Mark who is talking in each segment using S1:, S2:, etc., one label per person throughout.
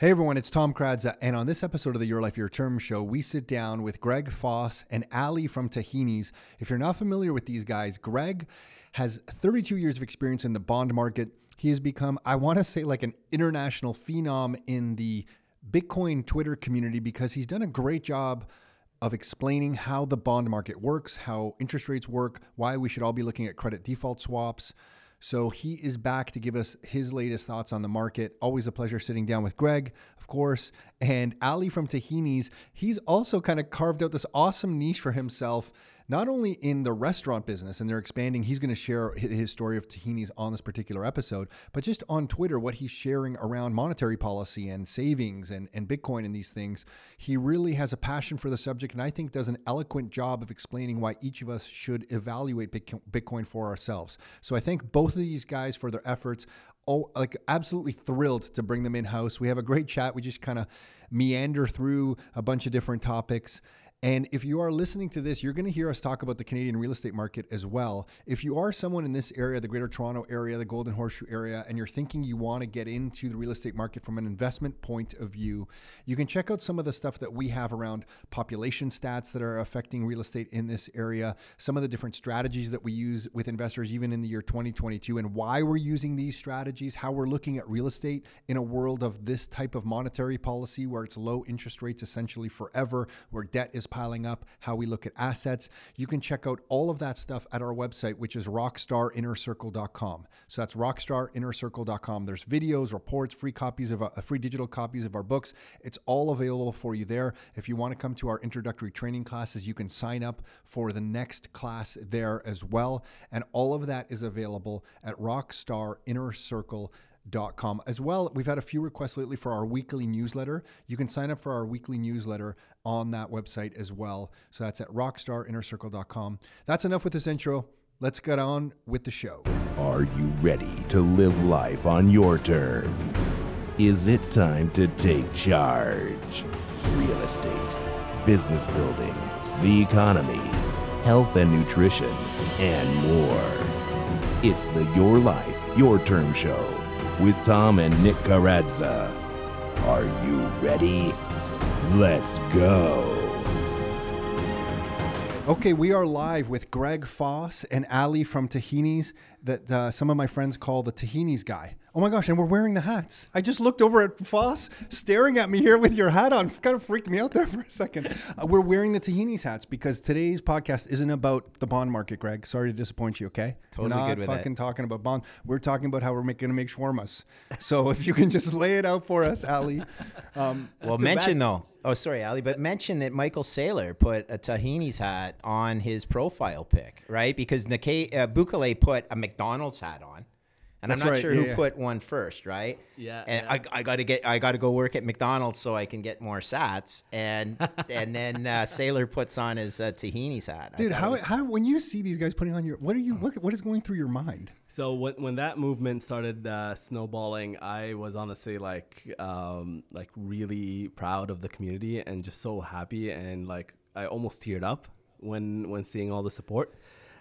S1: Hey everyone, it's Tom Karadza, and on this episode of the Your Life Your Term show, we sit down with Greg Foss and Ali from Tahini's. If you're not familiar with these guys, Greg has 32 years of experience in the bond market. He has become, I want to say, like an international phenom in the Bitcoin Twitter community because he's done a great job of explaining how the bond market works, how interest rates work, why we should all be looking at credit default swaps. So he is back to give us his latest thoughts on the market. Always a pleasure sitting down with Greg, of course. And Ali from Tahini's, he's also kind of carved out this awesome niche for himself not only in the restaurant business and they're expanding, he's going to share his story of tahinis on this particular episode, but just on Twitter, what he's sharing around monetary policy and savings and, and Bitcoin and these things. He really has a passion for the subject and I think does an eloquent job of explaining why each of us should evaluate Bitcoin for ourselves. So I thank both of these guys for their efforts oh, like absolutely thrilled to bring them in house. We have a great chat. We just kind of meander through a bunch of different topics. And if you are listening to this, you're going to hear us talk about the Canadian real estate market as well. If you are someone in this area, the Greater Toronto area, the Golden Horseshoe area, and you're thinking you want to get into the real estate market from an investment point of view, you can check out some of the stuff that we have around population stats that are affecting real estate in this area, some of the different strategies that we use with investors, even in the year 2022, and why we're using these strategies, how we're looking at real estate in a world of this type of monetary policy where it's low interest rates essentially forever, where debt is piling up, how we look at assets. You can check out all of that stuff at our website, which is rockstarinnercircle.com. So that's rockstarinnercircle.com. There's videos, reports, free copies of uh, free digital copies of our books. It's all available for you there. If you want to come to our introductory training classes, you can sign up for the next class there as well. And all of that is available at rockstarinnercircle.com com. As well, we've had a few requests lately for our weekly newsletter. You can sign up for our weekly newsletter on that website as well. So that's at rockstarinnercircle.com. That's enough with this intro. Let's get on with the show.
S2: Are you ready to live life on your terms? Is it time to take charge? Real estate, business building, the economy, health and nutrition, and more. It's the Your Life, Your Term Show with Tom and Nick Karadza. Are you ready? Let's go.
S1: Okay, we are live with Greg Foss and Ali from Tahini's, that uh, some of my friends call the Tahini's guy. Oh my gosh, and we're wearing the hats. I just looked over at Foss staring at me here with your hat on. Kind of freaked me out there for a second. Uh, we're wearing the Tahini's hats because today's podcast isn't about the bond market, Greg. Sorry to disappoint you, okay?
S3: Totally
S1: we're not
S3: good with
S1: fucking
S3: it.
S1: talking about bond. We're talking about how we're going to make shawarmas. So if you can just lay it out for us, Ali. Um,
S3: well, mention though. Oh, sorry, Ali, but mention that Michael Saylor put a Tahini's hat on his profile pic, right? Because Nayib, uh, Bukele put a McDonald's hat on. And
S1: That's
S3: I'm not
S1: right,
S3: sure
S1: yeah,
S3: who
S1: yeah.
S3: put one first, right?
S4: Yeah,
S3: And
S4: yeah.
S3: I, I got to get, I got to go work at McDonald's so I can get more Sats. And and then uh, Saylor puts on his uh, Tahini's hat.
S1: Dude, how,
S3: was-
S1: how when you see these guys putting on your what are you what, what is going through your mind?
S4: So when, when that movement started uh, snowballing, I was honestly like um, like really proud of the community and just so happy and like I almost teared up when when seeing all the support.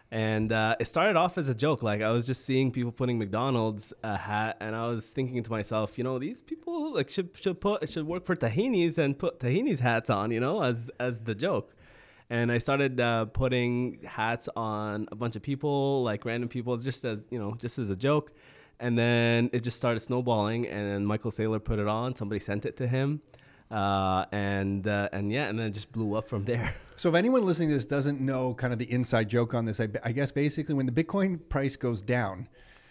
S4: And uh, it started off as a joke. Like I was just seeing people putting McDonald's a hat, and I was thinking to myself, you know, these people like should should put should work for Tahini's and put Tahini's hats on, you know, as as the joke. and I started uh, putting hats on a bunch of people, like random people, just as you know, just as a joke. And then it just started snowballing, and Michael Saylor put it on. Somebody sent it to him, uh, and uh, and yeah, and then it just blew up from there.
S1: So if anyone listening to this doesn't know kind of the inside joke on this, I, I guess basically when the Bitcoin price goes down,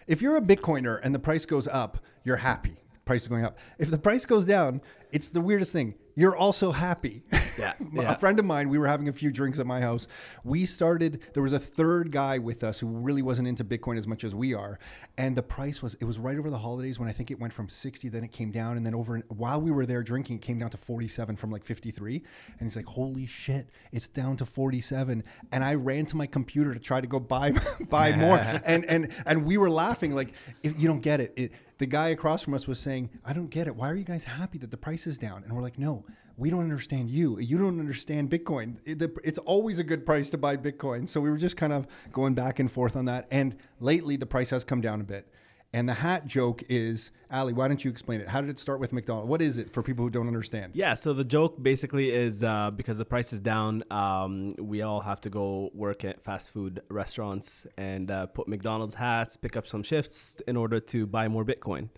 S1: if you're a Bitcoiner and the price goes up, you're happy. Price is going up. If the price goes down, it's the weirdest thing. You're also happy.
S4: Yeah,
S1: a friend of mine, we were having a few drinks at my house. We started, there was a third guy with us who really wasn't into Bitcoin as much as we are. And the price was, it was right over the holidays when I think it went from 60, then it came down. And then over, while we were there drinking, it came down to 47 from like 53. And he's like, holy shit, it's down to 47. And I ran to my computer to try to go buy, buy more. And, and, and we were laughing like, if you don't get it. it the guy across from us was saying, I don't get it. Why are you guys happy that the price is down? And we're like, no, we don't understand you. You don't understand Bitcoin. It's always a good price to buy Bitcoin. So we were just kind of going back and forth on that. And lately, the price has come down a bit. And the hat joke is, Ali, why don't you explain it? How did it start with McDonald's? What is it for people who don't understand?
S4: Yeah, so the joke basically is uh, because the price is down, um, we all have to go work at fast food restaurants and uh, put McDonald's hats, pick up some shifts in order to buy more Bitcoin.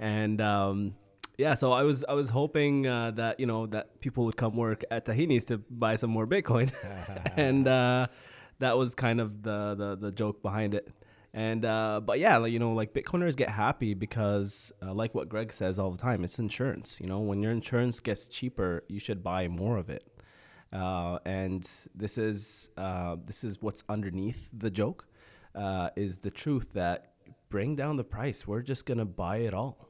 S4: And um, yeah, so I was I was hoping uh, that you know that people would come work at Tahini's to buy some more Bitcoin, and uh, that was kind of the, the the joke behind it. And uh, but yeah, like, you know, like Bitcoiners get happy because, uh, like what Greg says all the time, it's insurance. You know, when your insurance gets cheaper, you should buy more of it. Uh, and this is uh, this is what's underneath the joke, uh, is the truth that bring down the price. We're just gonna buy it all.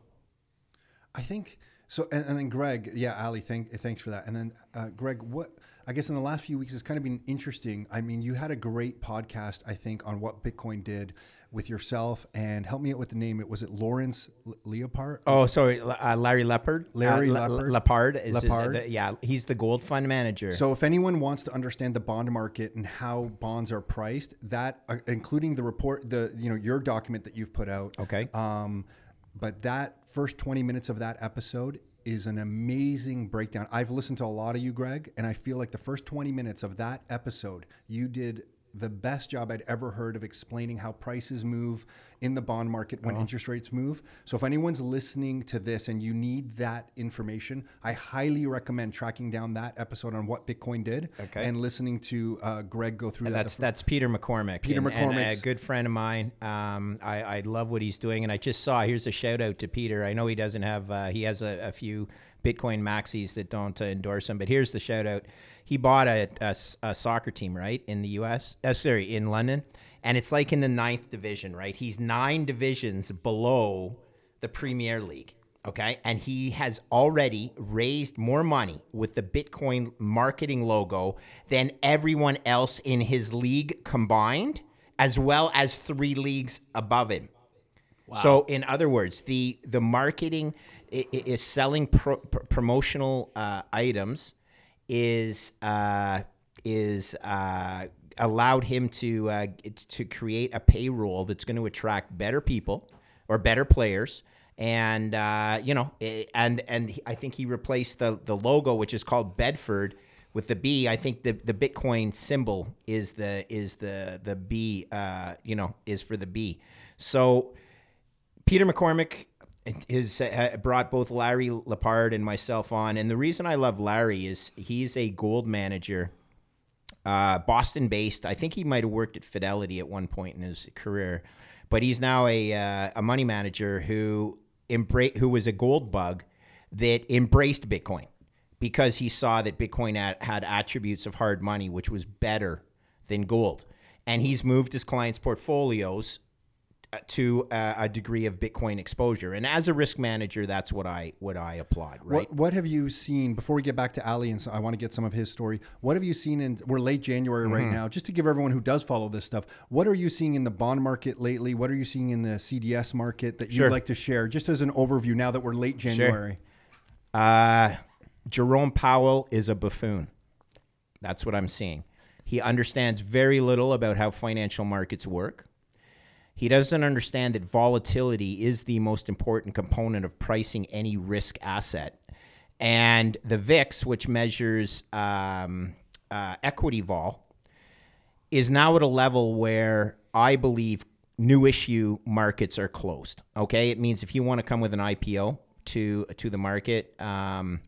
S1: I think so. And, and then Greg, yeah, Ali, thank, thanks for that. And then uh, Greg, what I guess in the last few weeks it's kind of been interesting. I mean, you had a great podcast, I think, on what Bitcoin did with yourself. And help me out with the name. It was it Lawrence L- Lepard.
S3: Oh, sorry, uh, Larry Lepard.
S1: Larry
S3: uh,
S1: Lepard.
S3: Lepard is, is-
S1: Lepard.
S3: the- yeah, he's the gold fund manager.
S1: So, if anyone wants to understand the bond market and how bonds are priced, that uh, including the report, the you know your document that you've put out.
S3: Okay.
S1: Um, but that first twenty minutes of that episode is an amazing breakdown. I've listened to a lot of you, Greg, and I feel like the first twenty minutes of that episode, you did the best job I'd ever heard of explaining how prices move in the bond market when interest rates move. So if anyone's listening to this and you need that information, I highly recommend tracking down that episode on what Bitcoin did
S3: Okay.
S1: and listening to uh, Greg go through that.
S3: That's
S1: the
S3: that's Peter McCormack.
S1: Peter
S3: McCormack, and a good friend of mine. Um, I, I love what he's doing, and I just saw. Here's a shout out to Peter. I know he doesn't have. Uh, he has a, a few Bitcoin maxis that don't uh, endorse him, but here's the shout out. He bought a a soccer team right in the U.S. Uh, sorry, in London, and it's like in the ninth division. Right, he's nine divisions below the Premier League. Okay. And he has already raised more money with the Bitcoin marketing logo than everyone else in his league combined, as well as three leagues above him. So, in other words, the the marketing is selling pro, pr- promotional uh, items is uh, is uh, allowed him to uh, to create a payroll that's going to attract better people or better players. And uh, you know, i- and and I think he replaced the the logo, which is called Bedford, with the B. I think the the Bitcoin symbol is the is the the B. Uh, you know, is for the B. So Peter McCormack is uh, brought both Larry Lepard and myself on, and the reason I love Larry is he's a gold manager, uh, Boston based. I think he might have worked at Fidelity at one point in his career, but he's now a uh, a money manager who embra- who was a gold bug that embraced Bitcoin because he saw that Bitcoin had, had attributes of hard money, which was better than gold, and he's moved his clients' portfolios to a, a degree of Bitcoin exposure. And as a risk manager, that's what I what I applaud. Right.
S1: What, what have you seen before we get back to Ali? And so I want to get some of his story. What have you seen in? We're late January right
S3: Mm-hmm.
S1: now. Just to give everyone who does follow this stuff, what are you seeing in the bond market lately? What are you seeing in the CDS market that you'd
S3: Sure.
S1: like to share, just as an overview? Now that we're late January,
S3: Uh, Jerome Powell is a buffoon. That's what I'm seeing. He understands very little about how financial markets work. He doesn't understand that volatility is the most important component of pricing any risk asset. And the VIX, which measures um, uh, equity vol, is now at a level where I believe new issue markets are closed. Okay, it means if you want to come with an IPO to to the market, um,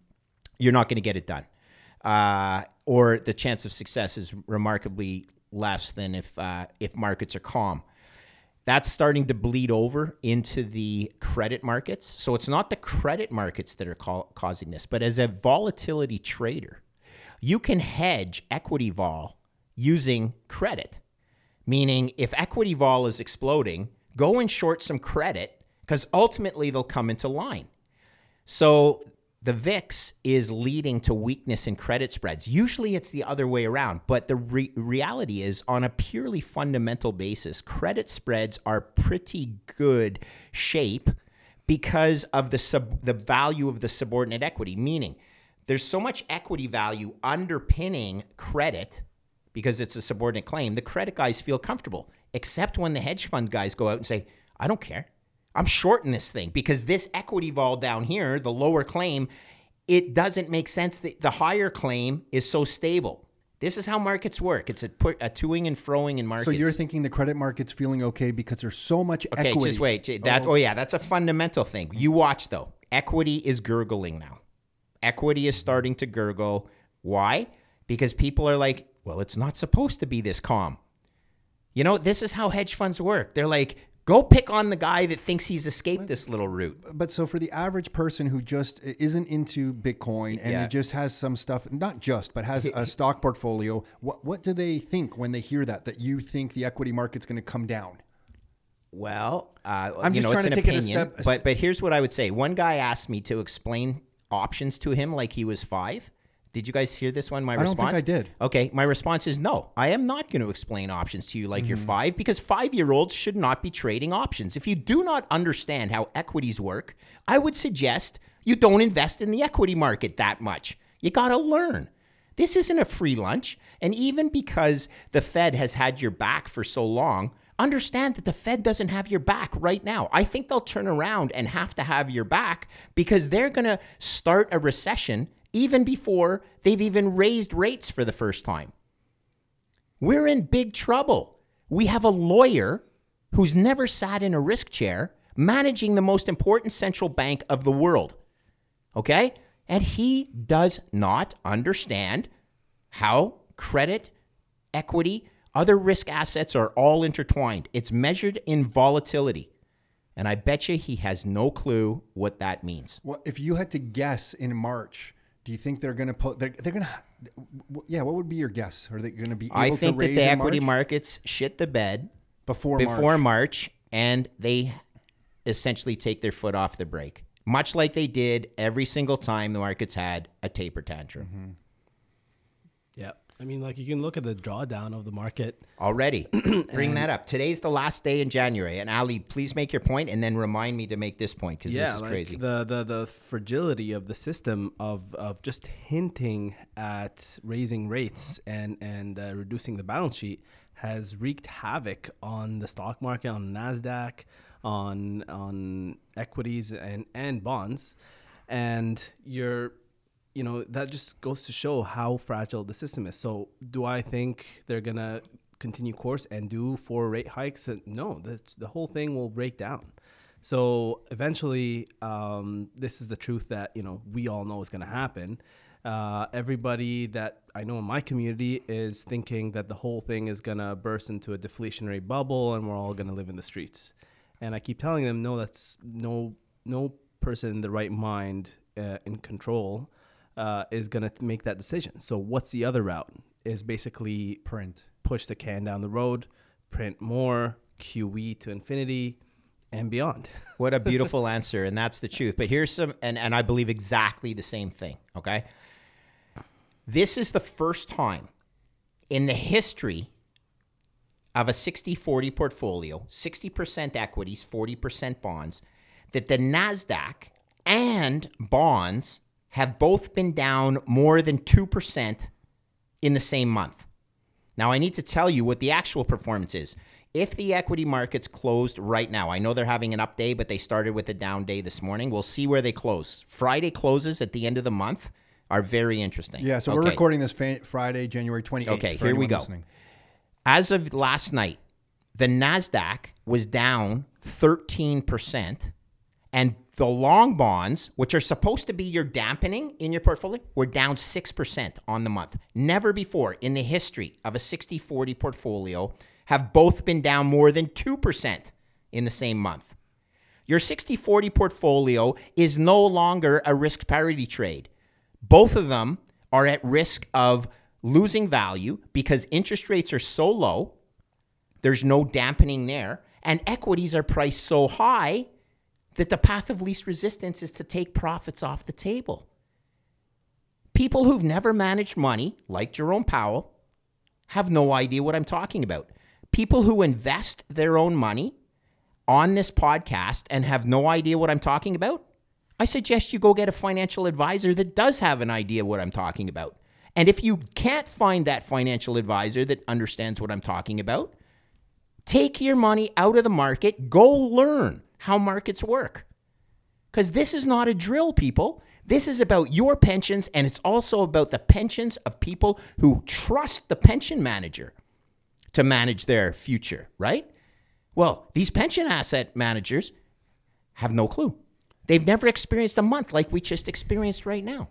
S3: you're not going to get it done, uh, or the chance of success is remarkably less than if uh, if markets are calm. That's starting to bleed over into the credit markets. So it's not the credit markets that are ca- causing this, but as a volatility trader, you can hedge equity vol using credit. Meaning, if equity vol is exploding, go and short some credit because ultimately they'll come into line. So the VIX is leading to weakness in credit spreads. Usually it's the other way around, but the re- reality is, on a purely fundamental basis, credit spreads are pretty good shape because of the sub- the value of the subordinate equity. Meaning, there's so much equity value underpinning credit because it's a subordinate claim. The credit guys feel comfortable, except when the hedge fund guys go out and say, "I don't care." I'm shorting this thing because this equity vol down here, the lower claim, it doesn't make sense that the higher claim is so stable. This is how markets work. It's a, a toing and froing in markets.
S1: So you're thinking the credit market's feeling okay because there's so much equity.
S3: okay,
S1: equity.
S3: just wait. That oh yeah, that's a fundamental thing. You watch though. Equity is gurgling now. Equity is starting to gurgle. Why? Because people are like, well, it's not supposed to be this calm. You know, this is how hedge funds work. They're like, go pick on the guy that thinks he's escaped this little route.
S1: But so for the average person who just isn't into Bitcoin and
S3: Yeah.
S1: just has some stuff, not just, but has a stock portfolio, what what do they think when they hear that? That you think the equity market's going to come down?
S3: Well, uh,
S1: I'm
S3: you
S1: just
S3: know, it's
S1: trying
S3: an
S1: to take it a
S3: opinion,
S1: step-
S3: but but here's what I would say. One guy asked me to explain options to him like he was five. Did you guys hear this one? My
S1: don't think
S3: response.
S1: I did.
S3: Okay, my response is no. I am not going to explain options to you like you're mm. five because five year olds should not be trading options. If you do not understand how equities work, I would suggest you don't invest in the equity market that much. You got to learn. This isn't a free lunch. And even because the Fed has had your back for so long, understand that the Fed doesn't have your back right now. I think they'll turn around and have to have your back because they're going to start a recession even before they've even raised rates for the first time. We're in big trouble. We have a lawyer who's never sat in a risk chair managing the most important central bank of the world. Okay? And he does not understand how credit, equity, other risk assets are all intertwined. It's measured in volatility. And I bet you he has no clue what that means.
S1: Well, if you had to guess in March, do you think they're going to put? They're, they're going to. Yeah, what would be your guess? Are they going to be able
S3: I think that the equity markets shit the bed
S1: before
S3: before
S1: March?
S3: March, and they essentially take their foot off the brake, much like they did every single time the markets had a taper tantrum.
S1: Mm-hmm.
S4: Yeah. I mean, like you can look at the drawdown of the market.
S3: Already, bring that up. Today's the last day in January, and Ali, please make your point, and then remind me to make this point because this is
S4: like
S3: crazy.
S4: The, the the fragility of the system of of just hinting at raising rates and and uh, reducing the balance sheet has wreaked havoc on the stock market, on Nasdaq, on on equities and and bonds, and you're you know that just goes to show how fragile the system is. So, do I think they're gonna continue course and do four rate hikes? Uh, No, that's, the whole thing will break down. So eventually, um, this is the truth that you know we all know is going to happen. Uh, everybody that I know in my community is thinking that the whole thing is going to burst into a deflationary bubble, and we're all going to live in the streets. And I keep telling them, no, that's no no person in the right mind uh, in control uh, is going to make that decision. So what's the other route? Is basically
S1: print.
S4: push the can down the road, print more, QE to infinity, and beyond.
S3: What a beautiful answer, and that's the truth. But here's some, and, and I believe exactly the same thing, okay? This is the first time in the history of a 60 40 portfolio, 60% equities, 40% bonds, that the NASDAQ and bonds have both been down more than 2% in the same month. Now, I need to tell you what the actual performance is. If the equity markets closed right now, I know they're having an up day, but they started with a down day this morning. We'll see where they close. Friday closes at the end of the month are very interesting.
S1: Yeah, so we're recording this fa- Friday, January 28th.
S3: Okay, here we go.
S1: listening.
S3: As of last night, the NASDAQ was down 13%, and the long bonds, which are supposed to be your dampening in your portfolio, were down 6% on the month. Never before in the history of a 60 40 portfolio have both been down more than 2% in the same month. Your 60 40 portfolio is no longer a risk parity trade. Both of them are at risk of losing value because interest rates are so low, there's no dampening there, and equities are priced so high that the path of least resistance is to take profits off the table. People who've never managed money, like Jerome Powell, have no idea what I'm talking about. People who invest their own money on this podcast and have no idea what I'm talking about, I suggest you go get a financial advisor that does have an idea what I'm talking about. And if you can't find that financial advisor that understands what I'm talking about, take your money out of the market, go learn how markets work. Because this is not a drill, people. This is about your pensions, and it's also about the pensions of people who trust the pension manager to manage their future, right? Well, these pension asset managers have no clue. They've never experienced a month like we just experienced right now.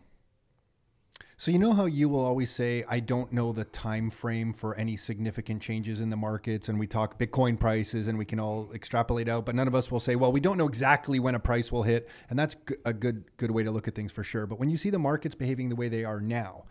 S1: So you know how you will always say, "I don't know the time frame for any significant changes in the markets," and we talk Bitcoin prices, and we can all extrapolate out, but none of us will say, "Well, we don't know exactly when a price will hit," and that's a good good way to look at things for sure. But when you see the markets behaving the way they are now,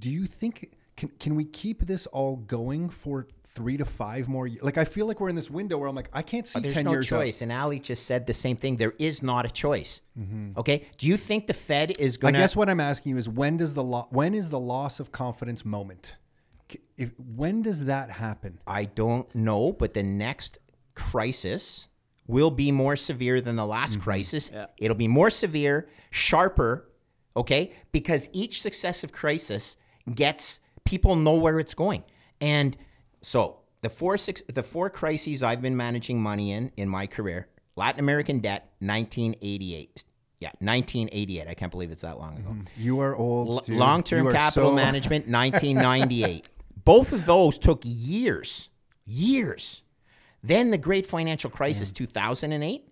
S1: do you think can can we keep this all going for three to five more years? Like I feel like we're in this window where I'm like, I can't see
S3: There's
S1: ten
S3: no
S1: years. out.
S3: choice. And Ali just said the same thing. There is not a choice. Mm-hmm. Okay. Do you think the Fed is going
S1: I guess what I'm asking you is when does the lo- when is the loss of confidence moment? If when does that happen?
S3: I don't know, but the next crisis will be more severe than the last mm-hmm. crisis. It'll be more severe, sharper, okay? Because each successive crisis gets people know where it's going. And so the four six the four crises I've been managing money in in my career, Latin American debt, 1988. Yeah, 1988. I can't believe it's that long ago. Mm-hmm.
S1: You are old.
S3: L- long-term capital
S1: so-
S3: management 1998 both of those took years years then the great financial crisis mm. 2008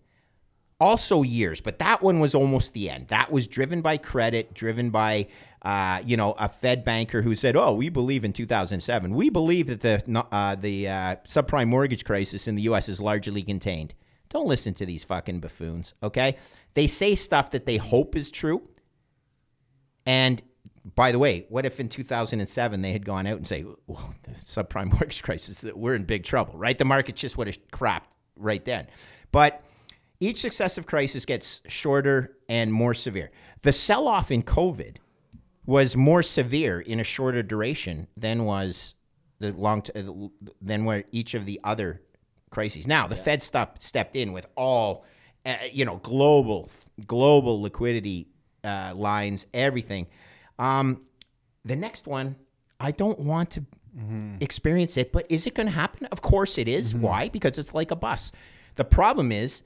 S3: also years but that one was almost the end that was driven by credit driven by uh, you know a fed banker who said oh we believe in 2007 we believe that the uh, the uh, subprime mortgage crisis in the us is largely contained don't listen to these fucking buffoons okay they say stuff that they hope is true and by the way, what if in 2007 they had gone out and say, well, the subprime mortgage crisis, we're in big trouble, right? The market just would have crapped right then. But each successive crisis gets shorter and more severe. The sell off in COVID was more severe in a shorter duration than was the long t- than where each of the other crises. Now the Fed step, stepped in with all uh, you know global global liquidity uh, lines, everything. Um, the next one, I don't want to experience it, but is it going to happen? Of course it is. Why? Because it's like a bus. The problem is,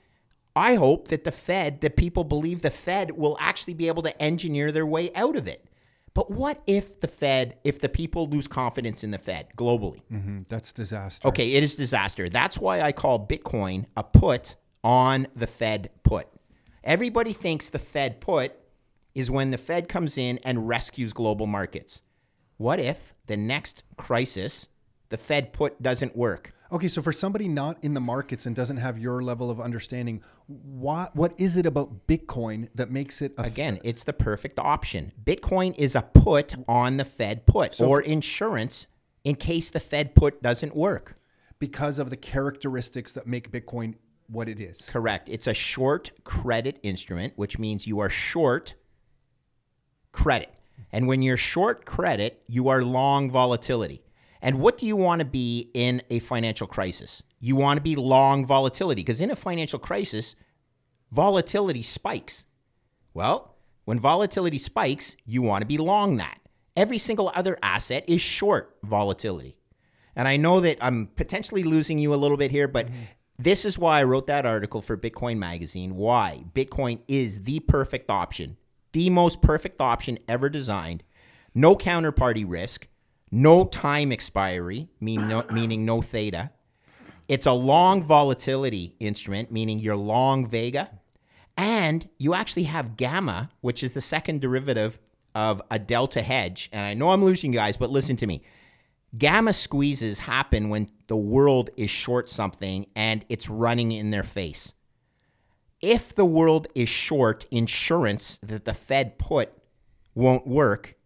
S3: I hope that the Fed, that people believe the Fed will actually be able to engineer their way out of it. But what if the Fed, if the people lose confidence in the Fed globally?
S1: Mhm, That's disaster.
S3: Okay, it is disaster. That's why I call Bitcoin a put on the Fed put. Everybody thinks the Fed put is when the Fed comes in and rescues global markets. What if the next crisis, the Fed put doesn't work?
S1: Okay, so for somebody not in the markets and doesn't have your level of understanding, what what is it about Bitcoin that makes it a
S3: Again, it's the perfect option. Bitcoin is a put on the Fed put or insurance in case the Fed put doesn't work.
S1: because of the characteristics that make Bitcoin what it is?
S3: Correct. It's a short credit instrument, which means you are short credit. And when you're short credit, you are long volatility. And what do you want to be in a financial crisis? You want to be long volatility because in a financial crisis, volatility spikes. Well, when volatility spikes, you want to be long that. Every single other asset is short volatility. And I know that I'm potentially losing you a little bit here, but this is why I wrote that article for Bitcoin Magazine. Why Bitcoin is the perfect option, the most perfect option ever designed. No counterparty risk, no time expiry, mean no, meaning no theta. It's a long volatility instrument, meaning you're long Vega. And you actually have gamma, which is the second derivative of a delta hedge. And I know I'm losing you guys, but listen to me. Gamma squeezes happen when the world is short something and it's running in their face. If the world is short insurance that the Fed put won't work,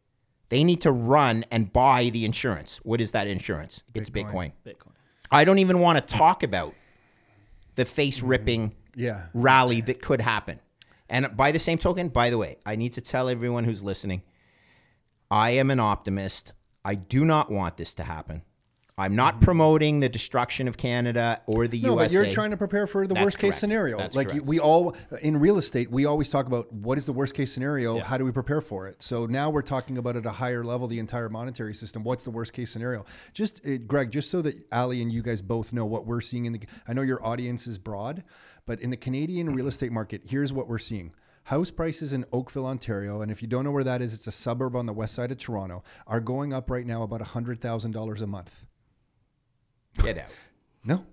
S3: they need to run and buy the insurance. What is that insurance? It's Bitcoin.
S4: Bitcoin.
S3: I don't even want to talk about the face ripping
S1: Yeah.
S3: rally that could happen. And by the same token, by the way, I need to tell everyone who's listening I am an optimist. I do not want this to happen. I'm not promoting the destruction of Canada or the
S1: No,
S3: USA.
S1: but you're trying to prepare for the
S3: That's
S1: worst case
S3: correct.
S1: scenario.
S3: That's
S1: like
S3: correct.
S1: we all in real estate, we always talk about what is the worst case scenario. How do we prepare for it? So now we're talking about at a higher level the entire monetary system. What's the worst case scenario? Just uh, Greg, just so that Ali and you guys both know what we're seeing in the. I know your audience is broad, but in the Canadian real estate market, here's what we're seeing. House prices in Oakville, Ontario, and if you don't know where that is, it's a suburb on the west side of Toronto, are going up right now about $100,000 a month.
S3: Get out.
S1: No,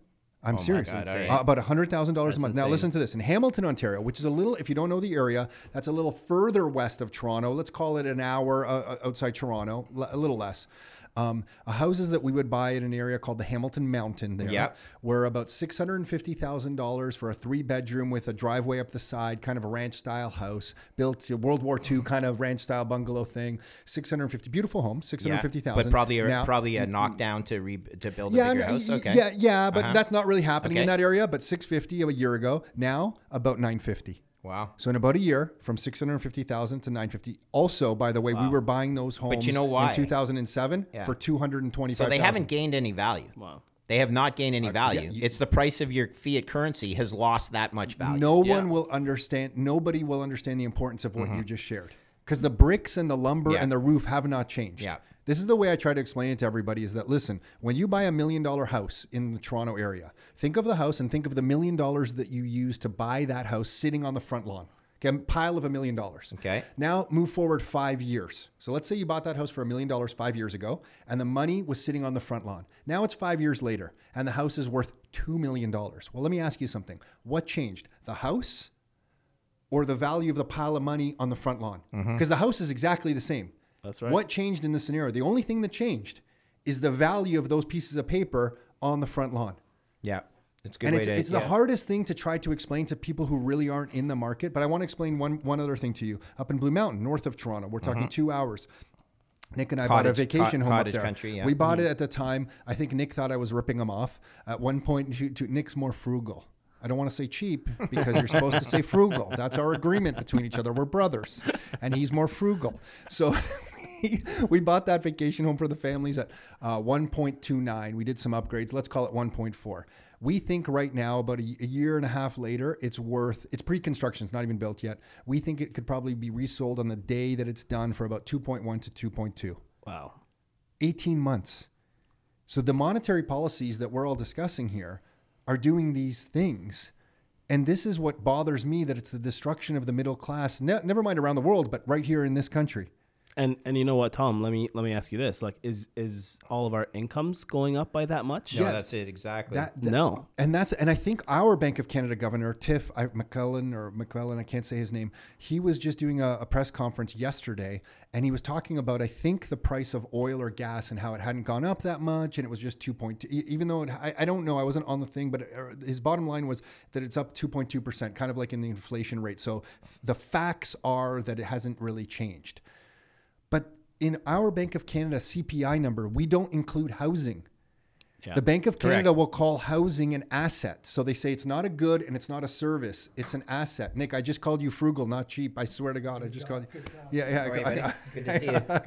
S1: I'm serious.
S3: God, all
S1: Uh, about hundred thousand dollars a month. Now listen to this. In Hamilton, Ontario, which is a little, if you don't know the area, that's a little further west of Toronto. Let's call it an hour uh, outside Toronto, l- a little less. Um, uh, houses that we would buy in an area called the Hamilton Mountain there
S3: Yep.
S1: were about six hundred and fifty thousand dollars for a three bedroom with a driveway up the side, kind of a ranch style house, built a World War II kind of ranch style bungalow thing. Six hundred and fifty, beautiful home, six hundred
S3: Yeah.
S1: fifty thousand.
S3: But probably a, probably a knockdown to re, to build a
S1: yeah,
S3: bigger
S1: no,
S3: house. Okay.
S1: Yeah, yeah, but
S3: Uh-huh.
S1: that's not really happening in that area. But 650 a year ago, now about 950.
S3: Wow.
S1: So in about a year, from 650,000 to 950. Also, by the way, we were buying those homes
S3: you know why?
S1: in 2007
S3: Yeah.
S1: for 225.
S3: So they haven't gained any value.
S4: Wow.
S3: They have not gained
S1: Uh,
S3: any value.
S1: you-
S3: it's the price of your fiat currency has lost that much value.
S1: No
S4: Yeah.
S1: one will understand. Nobody will understand the importance of what you just shared. Because the bricks and the lumber
S3: Mm-hmm. Yeah.
S1: and the roof have not changed.
S3: Yeah.
S1: This is the way I try to explain it to everybody is that listen, when you buy a million dollar house in the Toronto area, think of the house and think of the million dollars that you use to buy that house sitting on the front lawn. Okay, a pile of a million dollars.
S3: Okay.
S1: Now move forward five years. So let's say you bought that house for a million dollars five years ago, and the money was sitting on the front lawn. Now it's five years later, and the house is worth two million dollars. Well, let me ask you something. What changed? The house or the value of the pile of money on the front lawn? Mm-hmm. Because the house is exactly the same.
S4: That's right.
S1: What changed in this scenario? The only thing that changed is the value of those pieces of paper on the front lawn.
S3: Yeah. It's good
S1: And it's,
S3: to.
S1: it's
S3: yeah.
S1: the hardest thing to try to explain to people who really aren't in the market. But I want to explain one, one other thing to you. Up in Blue Mountain, north of Toronto, we're talking two hours. Nick and I bought a
S3: Mm-hmm.
S1: Vacation
S3: co-
S1: home up
S3: cottage
S1: there.
S3: country, yeah. Mm-hmm.
S1: We bought it at the time. I think Nick thought I was ripping him off. At one point, to, to, Nick's more frugal. I don't want to say cheap because you're supposed to say frugal. That's our agreement between each other. We're brothers, and he's more frugal. So we, we bought that vacation home for the families at uh, 1.29. We did some upgrades. Let's call it 1.4. We think right now, about a, a year and a half later, it's worth. It's pre-construction. It's not even built yet. We think it could probably be resold on the day that it's done for about 2.1 to 2.2.
S4: Wow.
S1: 18 months. So the monetary policies that we're all discussing here are doing these things. And this is what bothers me that it's the destruction of the middle class, ne- never mind around the world, but right here in this country.
S4: And and you know what, Tom? Let me let me ask you this: like, is is all of our incomes going up by that much?
S3: No,
S1: Yeah.
S3: that's it exactly.
S1: That, that-
S4: No.
S1: and that's and I think our Bank of Canada governor Tiff I, McClellan or McClellan, I can't say his name. He was just doing a, a press conference yesterday, and he was talking about I think the price of oil or gas and how it hadn't gone up that much, and it was just two point two. Even though it, I, I don't know, I wasn't on the thing, but uh, his bottom line was that it's up two point two percent, kind of like in the inflation rate. So the facts are that it hasn't really changed. But in our Bank of Canada CPI number, we don't include housing.
S4: Yeah.
S1: The Bank of Canada
S3: Correct.
S1: will call housing an asset. So they say it's not a good and it's not a service. It's an asset. Nick, I just called you frugal, not cheap. I swear to God, I just called you. Yeah, yeah.
S3: All right,
S1: I- I-
S3: Good to see you.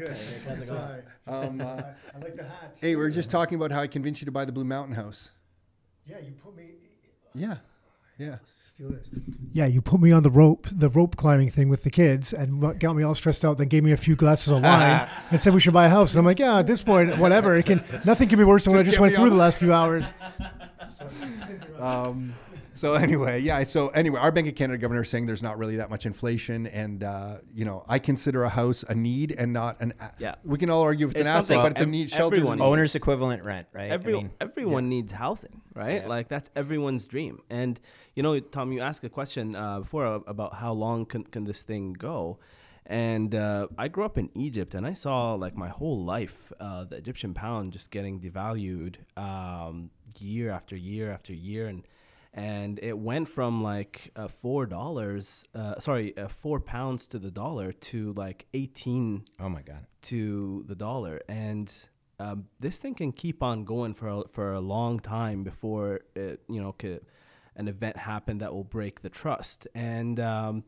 S5: Good. Sorry.
S1: um, uh,
S5: I like the hats.
S1: hey, we are just talking about how I convinced you to buy the Blue Mountain House.
S5: Yeah, you put me.
S1: Yeah, yeah.
S5: Steal this. Yeah, you put me on the rope, the rope climbing thing with the kids, and got me all stressed out. Then gave me a few glasses of wine and said we should buy a house. And I'm like, yeah, at this point, whatever. It can nothing can be worse than what I
S1: Just
S5: just went through
S1: on-
S5: the last few hours.
S1: Um, so anyway, yeah. So anyway, our Bank of Canada governor is saying there's not really that much inflation, and uh, you know, I consider a house a need and not an. A-
S4: Yeah.
S1: We can all argue if it's, an
S4: It's
S1: asset, but it's a
S4: ev-
S1: need. Shelter.
S3: Owner's equivalent rent, right?
S4: Every,
S3: I mean,
S4: everyone needs housing, right?
S3: Yeah.
S4: Like that's everyone's dream. And you know, Tom, you asked a question uh, before uh, about how long can, can this thing go. And uh, I grew up in Egypt, and I saw like my whole life uh, the Egyptian pound just getting devalued um, year after year after year, and and it went from like uh, four dollars, uh, sorry, uh, four pounds to the dollar to like eighteen.
S3: Oh my god.
S4: to the dollar, and um, this thing can keep on going for a, for a long time before it, you know ca- an event happen that will break the trust. And um,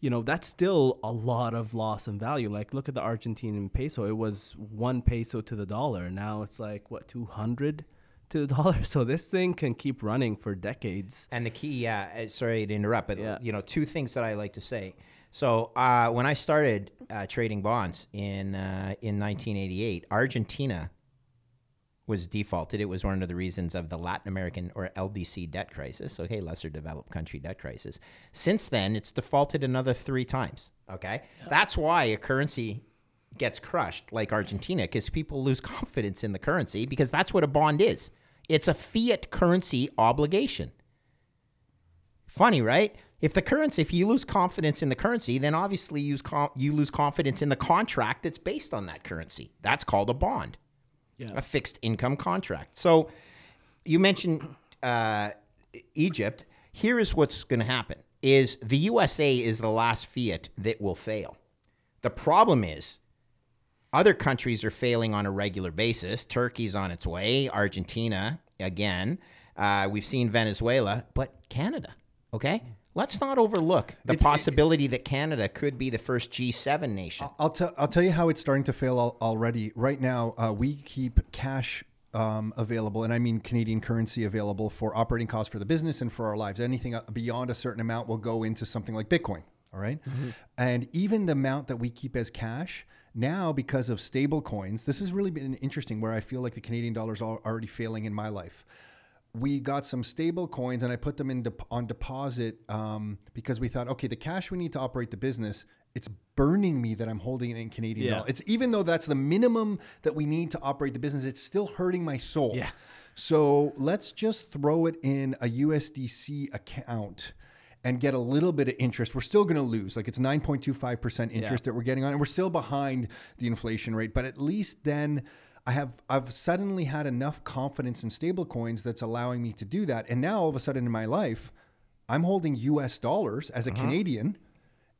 S4: you know that's still a lot of loss in value. Like look at the Argentinian peso; it was one peso to the dollar. Now it's like what two hundred to the dollar. So this thing can keep running for decades.
S3: And the key, yeah, uh, sorry to interrupt, but
S4: Yeah.
S3: you know, two things that I like to say. So uh, when I started uh, trading bonds in uh, in 1988, Argentina was defaulted. It was one of the reasons of the Latin American or LDC debt crisis. Okay, lesser developed country debt crisis. Since then, it's defaulted another three times. Okay, that's why a currency gets crushed like Argentina because people lose confidence in the currency because that's what a bond is. It's a fiat currency obligation. Funny, right? If the currency, if you lose confidence in the currency, then obviously you lose, you lose confidence in the contract that's based on that currency. That's called a bond, a fixed income contract. So you mentioned uh, Egypt. Here is what's going to happen: is the USA is the last fiat that will fail. The problem is other countries are failing on a regular basis. Turkey's on its way. Argentina again. Uh, we've seen Venezuela, but Canada. Okay, let's not overlook the possibility that Canada could be the first G7 nation.
S1: I'll tell I'll tell you how it's starting to fail al- already. Right now, uh, we keep cash um, available, and I mean Canadian currency available for operating costs for the business and for our lives. Anything uh, beyond a certain amount will go into something like Bitcoin. All right? and even the amount that we keep as cash now, because of stable coins, this has really been interesting. Where I feel like the Canadian dollar is already failing in my life we got some stable coins and I put them in dep on deposit um, because we thought, okay, the cash we need to operate the business, it's burning me that I'm holding it in Canadian
S4: Yeah.
S1: dollars. It's even though that's the minimum that we need to operate the business, it's still hurting my soul.
S4: Yeah.
S1: So let's just throw it in a USDC account and get a little bit of interest. We're still going to lose. Like it's 9.25% interest that we're getting on and we're still behind the inflation rate, but at least then I have I've suddenly had enough confidence in stable coins that's allowing me to do that. And now all of a sudden in my life, I'm holding US dollars as a uh-huh. Canadian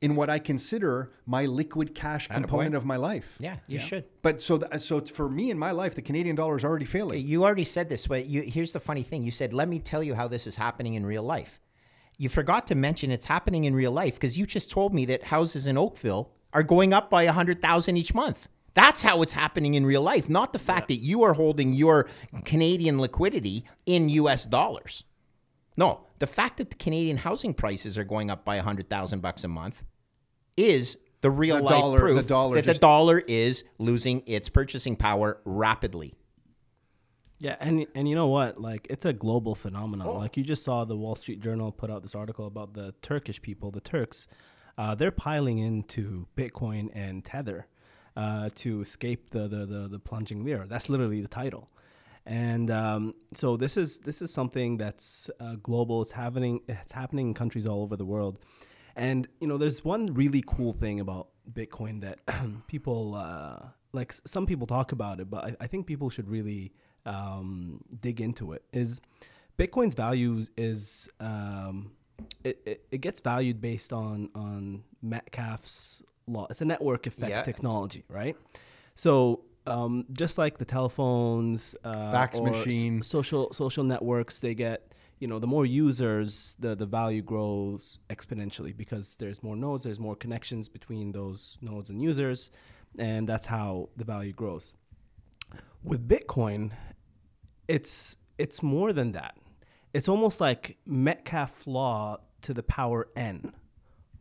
S1: in what I consider my liquid cash component of my life.
S3: yeah, you should.
S1: But so th- so for me in my life, the Canadian dollar is already failing.
S3: You already said this, but you, here's the funny thing. You said, let me tell you how this is happening in real life. You forgot to mention it's happening in real life because you just told me that houses in Oakville are going up by 100000 each month. That's how it's happening in real life, not the fact that you are holding your Canadian liquidity in US dollars. No, the fact that the Canadian housing prices are going up by 100000 bucks a month is the real
S1: The
S3: life
S1: dollar-
S3: proof
S1: the dollar
S3: that
S1: just-
S3: the dollar is losing its purchasing power rapidly.
S4: Yeah, and and you know what? Like it's a global phenomenon. Like you just saw the Wall Street Journal put out this article about the Turkish people, the Turks. Uh, they're piling into Bitcoin and Tether uh, to escape the, the the the plunging lira. That's literally the title. And um, so this is this is something that's uh, global. It's happening. It's happening in countries all over the world. And you know, there's one really cool thing about Bitcoin that people uh, like. Some people talk about it, but I, I think people should really um, dig into it. Is Bitcoin's values is um, it, it, it gets valued based on on Metcalfe's law. It's a network effect
S3: Yeah.
S4: technology, right? So um, just like the telephones, uh,
S1: Fax machine.
S4: social social networks, they get you know the more users, the the value grows exponentially because there's more nodes, there's more connections between those nodes and users, and that's how the value grows. With Bitcoin, it's it's more than that. It's almost like Metcalfe law to the power n,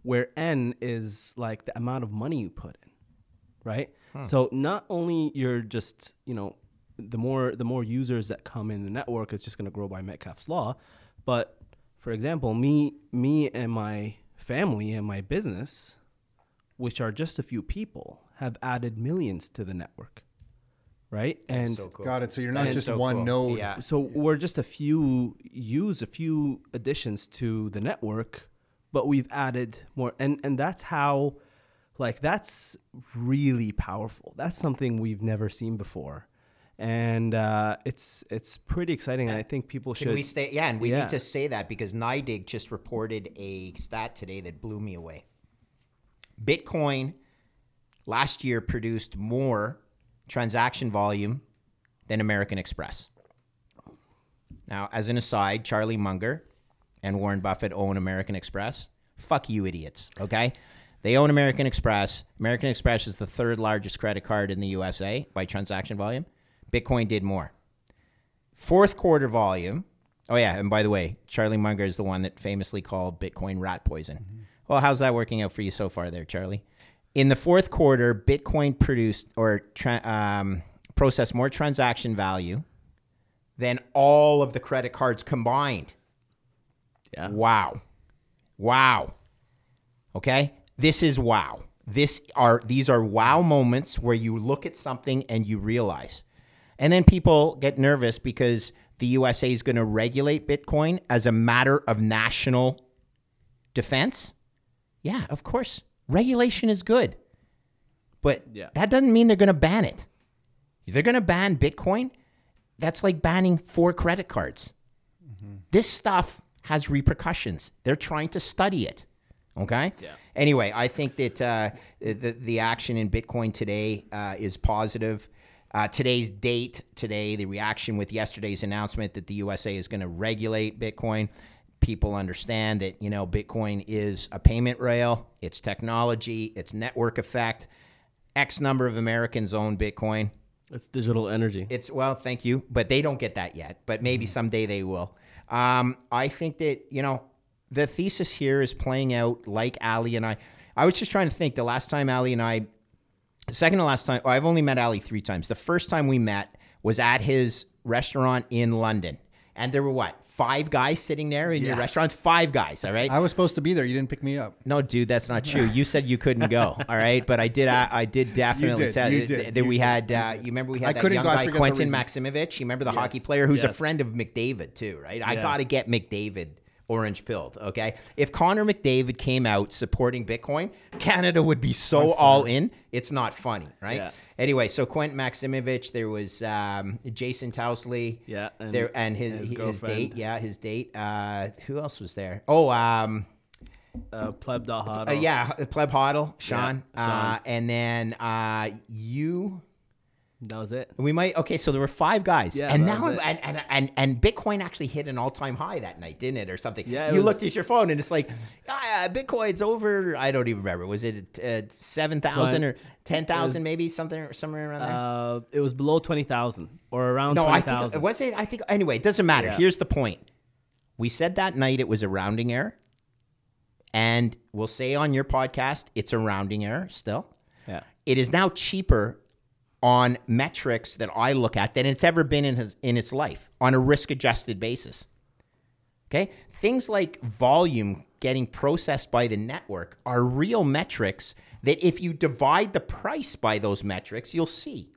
S4: where n is like the amount of money you put in, right? Hmm. So not only you're just you know the more the more users that come in the network is just going to grow by Metcalfe's law, but for example, me me and my family and my business, which are just a few people, have added millions to the network, right? And
S1: Got it. So you're not
S4: And
S1: just
S3: so
S1: one
S3: cool.
S1: node.
S3: Yeah.
S4: so we're just a few use a few additions to the network, but we've added more, and and that's how, like that's really powerful. That's something we've never seen before, and uh, it's it's pretty exciting. And I think people
S3: Can
S4: should.
S3: we stay? Yeah, and we
S4: Yeah.
S3: need to say that because NYDIG just reported a stat today that blew me away. Bitcoin last year produced more transaction volume than American Express. Now, as an aside, Charlie Munger and Warren Buffett own American Express. Fuck you, idiots. Okay. They own American Express. American Express is the third largest credit card in the USA by transaction volume. Bitcoin did more fourth quarter volume. Oh yeah, and by the way, Charlie Munger is the one that famously called Bitcoin rat poison. Mm-hmm. Well, how's that working out for you so far, there, Charlie? In the fourth quarter, Bitcoin produced or tra- um, processed more transaction value than all of the credit cards combined.
S4: Yeah.
S3: Wow. Wow. Okay? This is wow. This are these are wow moments where you look at something and you realize. And then people get nervous because the USA is going to regulate Bitcoin as a matter of national defense. Yeah, of course. Regulation is good. But
S4: Yeah.
S3: that doesn't mean they're going to ban it. They're going to ban Bitcoin. That's like banning four credit cards. This stuff has repercussions. They're trying to study it. Okay.
S4: Yeah.
S3: Anyway, I think that uh, the the action in Bitcoin today uh, is positive. Uh, today's date, today, the reaction with yesterday's announcement that the USA is going to regulate Bitcoin. People understand that you know Bitcoin is a payment rail. It's technology. It's network effect. X number of Americans own Bitcoin.
S4: It's digital energy.
S3: It's well, thank you, but they don't get that yet. But maybe someday they will. Um, I think that you know the thesis here is playing out like Ali and I. I was just trying to think. The last time Ali and I, second to last time, I've only met Ali three times. The first time we met was at his restaurant in London, and there were what five guys sitting there in your restaurant. Five guys, all right.
S1: I was supposed to be there. You didn't pick me up.
S3: No, dude, that's not true. You said you couldn't go. All right, but I did. I, I did definitely
S1: did,
S3: tell
S1: you
S3: that,
S1: did,
S3: that we
S1: did.
S3: had. Uh, you remember we had
S1: I
S3: that young
S1: go, I
S3: guy Quentin. Maximovich. You remember the hockey player who's a friend of McDavid too, right? I
S4: Yeah.
S3: got to get McDavid orange pilled. Okay, if Connor McDavid came out supporting Bitcoin, Canada would be so all in. It's not funny, right?
S4: Yeah.
S3: Anyway, so Quentin Maximovich, there was um, Jason Towsley.
S4: Yeah, and
S3: there and his
S4: his
S3: his, date, yeah, his date. Uh, who else was there? Oh, um.
S4: Uh, pleb dot.
S3: Uh, yeah, Pleb Hoddle, Sean,
S4: Yeah,
S3: Uh,
S4: Sean.
S3: and then uh, you.
S4: That was it.
S3: We might okay. So there were five guys,
S4: Yeah,
S3: and now and, and and and Bitcoin actually hit an all time high that night, didn't it, or something?
S4: Yeah,
S3: you
S4: was-
S3: looked at your phone and it's like, ah, Bitcoin's over. I don't even remember. Was it uh, seven thousand or ten thousand, maybe something somewhere around there?
S4: Uh, it was below twenty thousand or around
S3: no,
S4: twenty
S3: I think
S4: thousand.
S3: was it. I think anyway. It doesn't matter.
S4: Yeah.
S3: Here's the point. We said that night it was a rounding error, and we'll say on your podcast it's a rounding error still.
S4: Yeah.
S3: it is now cheaper on metrics that I look at than it's ever been in his, in its life on a risk adjusted basis. Okay? Things like volume getting processed by the network are real metrics that if you divide the price by those metrics, you'll see.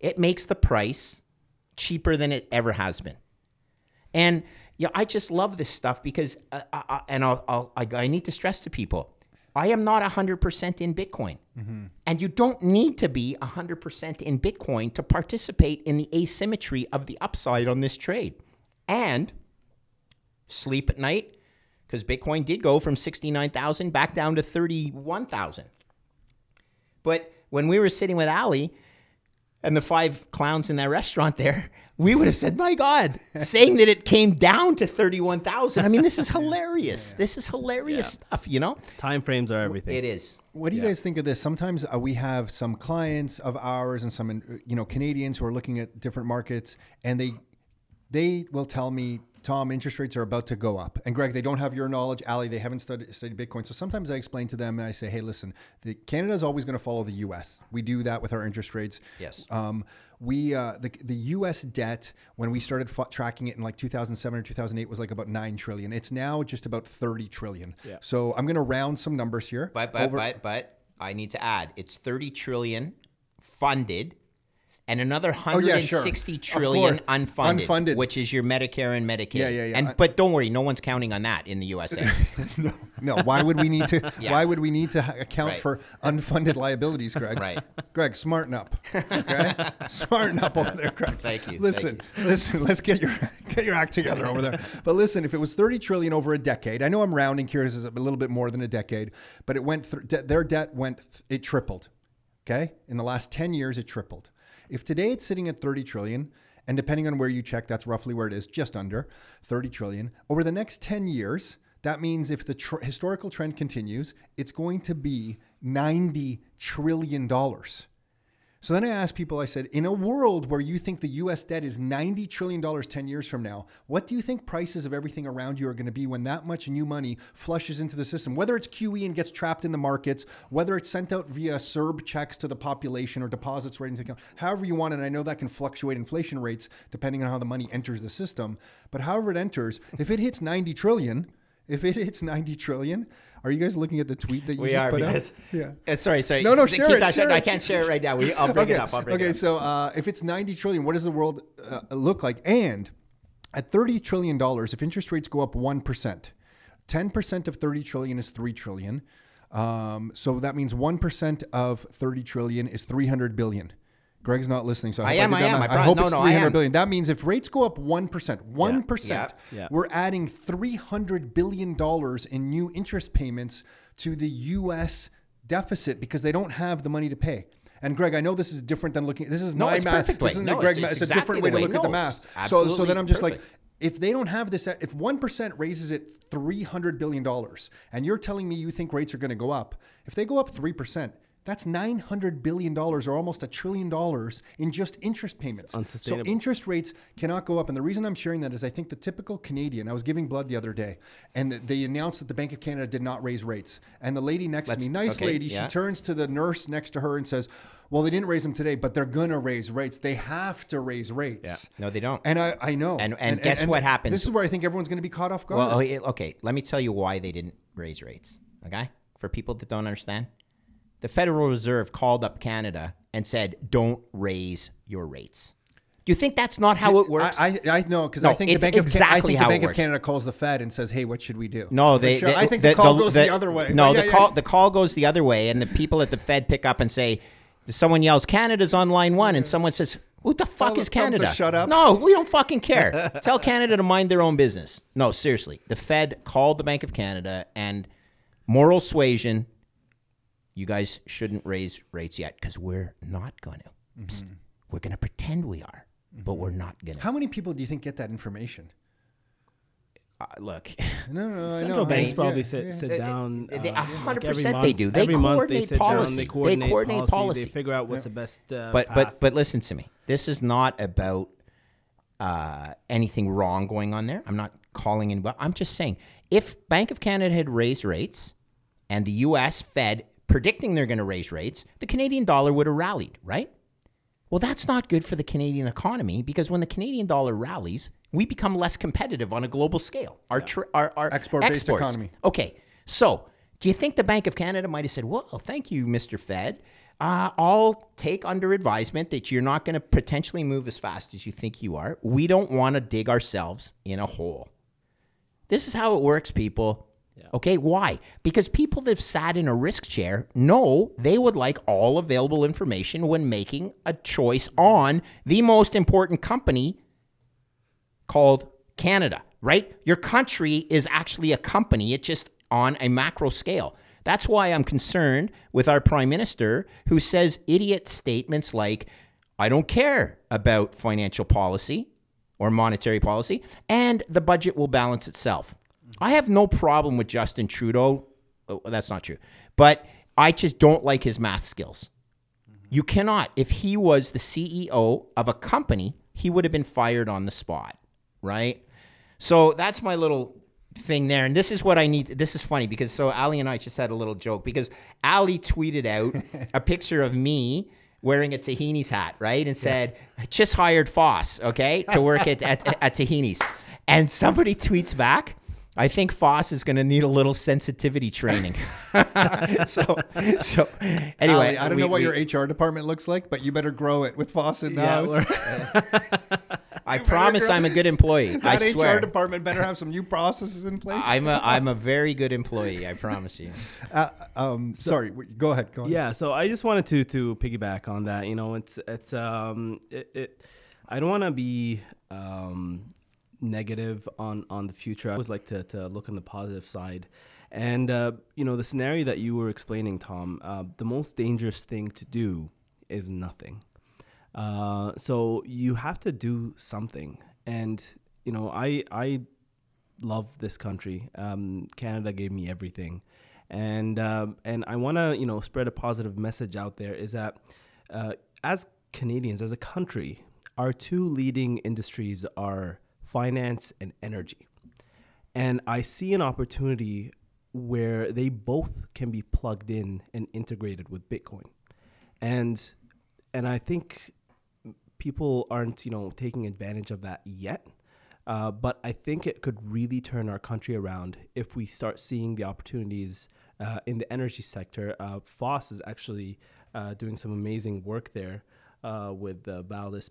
S3: It makes the price cheaper than it ever has been. And yeah, I just love this stuff because, uh, I, I, and I'll, I'll, I, I need to stress to people, I am not 100% in Bitcoin. Mm-hmm. And you don't need to be 100% in Bitcoin to participate in the asymmetry of the upside on this trade. And sleep at night because Bitcoin did go from 69,000 back down to 31,000. But when we were sitting with Ali and the five clowns in that restaurant there, we would have said, "My God!" saying that it came down to thirty-one thousand. I mean, this is hilarious. This is hilarious stuff. You know,
S4: Time frames are everything.
S3: it is.
S1: What do you guys think of this? Sometimes uh, we have some clients of ours and some, uh, you know, Canadians who are looking at different markets, and they they will tell me, Tom, interest rates are about to go up. And Greg, they don't have your knowledge. Ali, they haven't studied, studied Bitcoin. So sometimes I explain to them and I say, hey, listen, the, Canada is always going to follow the U.S. We do that with our interest rates.
S3: Yes.
S1: Um, we uh, the the U.S. debt when we started f- tracking it in like 2007 or 2008 was like about nine trillion. It's now just about 30 trillion.
S4: Yeah.
S1: So I'm going to round some numbers here.
S3: But but
S1: Over-
S3: but but I need to add, it's thirty trillion funded. And another hundred
S1: yeah, sure.
S3: trillion unfunded,
S1: Unfunded.
S3: which is your Medicare and Medicaid.
S1: Yeah, yeah, yeah.
S3: And but don't worry, no one's counting on that in the USA.
S1: No, why would we need to?
S3: Yeah.
S1: Why would we need to account
S3: Right.
S1: for unfunded liabilities, Greg?
S3: Right.
S1: Greg, smarten up. Okay, smarten up over there, Greg.
S3: Thank you,
S1: Listen, listen. Let's get your get your act together over there. But listen, if it was thirty trillion over a decade, I know I'm rounding here. This is a little bit more than a decade, but it went. Th- de- their debt went. Th- it tripled. Okay, in the last ten years, it tripled. If today it's sitting at thirty trillion. And depending on where you check, that's roughly where it is, just under 30 trillion. Over the next 10 years, that means if the tr- historical trend continues, it's going to be 90 trillion dollars. So then I asked people, I said, in a world where you think the US debt is $90 trillion 10 years from now, what do you think prices of everything around you are going to be when that much new money flushes into the system? Whether it's QE and gets trapped in the markets, whether it's sent out via CERB checks to the population or deposits right into account, however you want it. And I know that can fluctuate inflation rates depending on how the money enters the system. But however it enters, if it hits 90 trillion, if it hits 90 trillion, are you guys looking at the tweet that you
S3: We
S1: just
S3: are
S1: put
S3: because
S1: out? Yeah.
S3: Uh, sorry, sorry.
S1: No, no, share it,
S3: that-
S1: share
S3: I can't share it right now. We, I'll bring
S1: okay.
S3: it up. I'll bring
S1: okay,
S3: it up.
S1: so uh, if it's 90 trillion, what does the world uh, look like? And at 30 trillion dollars, if interest rates go up 1%, 10% of 30 trillion is 3 trillion. Um, so that means 1% of 30 trillion is 300 billion. Greg's not listening, so I,
S3: I
S1: hope
S3: am,
S1: did
S3: I am.
S1: math.
S3: I brought-
S1: hope
S3: no,
S1: it's
S3: no, I
S1: 300
S3: am.
S1: billion. That means if rates go up 1%, 1%,
S3: yeah.
S4: Yeah.
S1: we're adding $300 billion in new interest payments to the U.S. deficit because they don't have the money to pay. And Greg, I know this is different than looking. This is
S3: No,
S1: my
S3: it's
S1: math.
S3: perfect
S1: This
S3: way.
S1: isn't
S3: No,
S1: Greg
S3: it's-
S1: math.
S3: it's
S1: It's a different way
S3: the
S1: to
S3: way.
S1: look at the math. So, so then I'm just like, if they don't have this, if one percent raises it three hundred billion dollars, and you're telling me you think rates are going to go up, if they go up three percent. That's nine hundred billion dollars, or almost a trillion dollars, in just interest payments. So interest rates cannot go up. And the reason I'm sharing that is I think the typical Canadian, I was giving blood the other day, and they announced that the Bank of Canada did not raise rates. And the lady next
S3: Let's-
S1: to me, nice
S3: okay,
S1: lady,
S3: yeah.
S1: she turns to the nurse next to her and says, Well, they didn't raise them today, but they're going to raise rates. They have to raise rates.
S3: No, they don't.
S1: And I, I know.
S3: And- and guess what happens?
S1: This is where I think everyone's going to be caught off guard.
S3: Well, oh, okay, okay, let me tell you why they didn't raise rates. Okay, for people that don't understand, the Federal Reserve called up Canada and said, "Don't raise your rates." Do you think that's not how it works?
S1: I, I, I know because
S3: No,
S1: I think the
S3: it's
S1: Bank of Can- I
S3: exactly
S1: think the Bank of. Canada calls the Fed and says, "Hey, what should we do?"
S3: no, they.
S1: sure,
S3: they-
S1: I think the, call goes the, other way.
S3: No,
S1: But
S3: the
S1: yeah,
S3: call
S1: yeah.
S3: the call goes the other way, and the people at the Fed pick up and say, someone yells, "Canada's on line one," and someone says. Who the fuck
S1: Tell
S3: is Canada?
S1: shut up.
S3: No, we don't fucking care. Tell Canada to mind their own business. No, seriously. The Fed called the Bank of Canada and moral suasion. You guys shouldn't raise rates yet because we're not going to.
S1: Mm-hmm.
S3: We're going to pretend we are, but we're not going to.
S1: How many people do you think get that information?
S3: Uh, look,
S1: No, no, no. I
S4: Central
S1: know.
S4: banks
S1: I-
S4: probably
S1: yeah,
S4: sit,
S1: yeah.
S4: sit down.
S3: they-
S4: uh,
S3: a hundred
S4: like every
S3: percent they do. They
S4: every month they
S3: coordinate
S4: sit
S3: policy.
S4: they
S3: They
S4: coordinate,
S3: coordinate
S4: policy,
S3: policy.
S4: They figure out what's the best. Uh,
S3: but
S4: path.
S3: but but listen to me. This is not about uh, anything wrong going on there. I'm not calling in. I'm just saying if Bank of Canada had raised rates and the U.S. Fed predicting they're going to raise rates, the Canadian dollar would have rallied, right? Well, that's not good for the Canadian economy because when the Canadian dollar rallies, we become less competitive on a global scale. Our tr- our, our
S1: Export-based
S3: exports.
S1: economy.
S3: Okay, so do you think the Bank of Canada might have said, "Well, thank you, Mr. Fed. Uh, I'll take under advisement that you're not going to potentially move as fast as you think you are. We don't want to dig ourselves in a hole." This is how it works, people. Okay, why? Because people that have sat in a risk chair know they would like all available information when making a choice on the most important company called Canada, right? Your country is actually a company, it's just on a macro scale. That's why I'm concerned with our prime minister who says idiot statements like, I don't care about financial policy or monetary policy, and the budget will balance itself. I have no problem with Justin Trudeau. Oh, that's not true. But I just don't like his math skills. You cannot. If he was the CEO of a company, he would have been fired on the spot, right? So that's my little thing there. And this is what I need. This is funny because so Ali and I just had a little joke because Ali tweeted out a picture of me wearing a Tahini's hat, right? And said, I just hired Foss, okay, to work at, at, at Tahini's. And somebody tweets back, I think Foss is going to need a little sensitivity training. so, so anyway,
S1: Ali, I don't
S3: we-
S1: know what
S3: we-
S1: your HR department looks like, but you better grow it with Foss in the
S4: Yeah,
S1: house.
S4: we're-
S3: I promise I'm a good employee. I
S1: that
S3: swear.
S1: HR department better have some new processes in place.
S3: I'm a I'm a very good employee. I promise you.
S1: Uh, um, sorry, go ahead. Go ahead.
S4: Yeah, so I just wanted to to piggyback on that. You know, it's it's um it, it I don't want to be um negative on on the future. I always like to to look on the positive side. And uh, you know, the scenario that you were explaining, Tom, uh, the most dangerous thing to do is nothing. Uh, so you have to do something. And you know, I I love this country. Um, Canada gave me everything, and um, and I want to you know spread a positive message out there. Is that uh, as Canadians, as a country, our two leading industries are finance and energy. And I see an opportunity where they both can be plugged in and integrated with Bitcoin. And and I think people aren't, you know, taking advantage of that yet. Uh, but I think it could really turn our country around if we start seeing the opportunities uh, in the energy sector. Uh, Foss is actually uh, doing some amazing work there uh, with uh,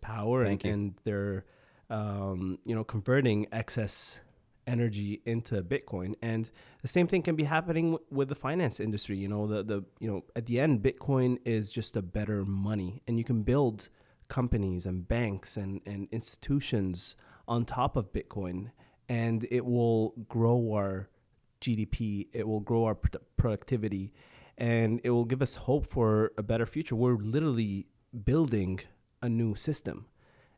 S4: Power, and, and, they're um, you know converting excess energy into Bitcoin. And the same thing can be happening w- with the finance industry. You know, the the you know at the end, Bitcoin is just a better money, and you can build companies and banks and, and institutions on top of Bitcoin, and it will grow our GDP. It will grow our productivity, and it will give us hope for a better future. We're literally building a new system,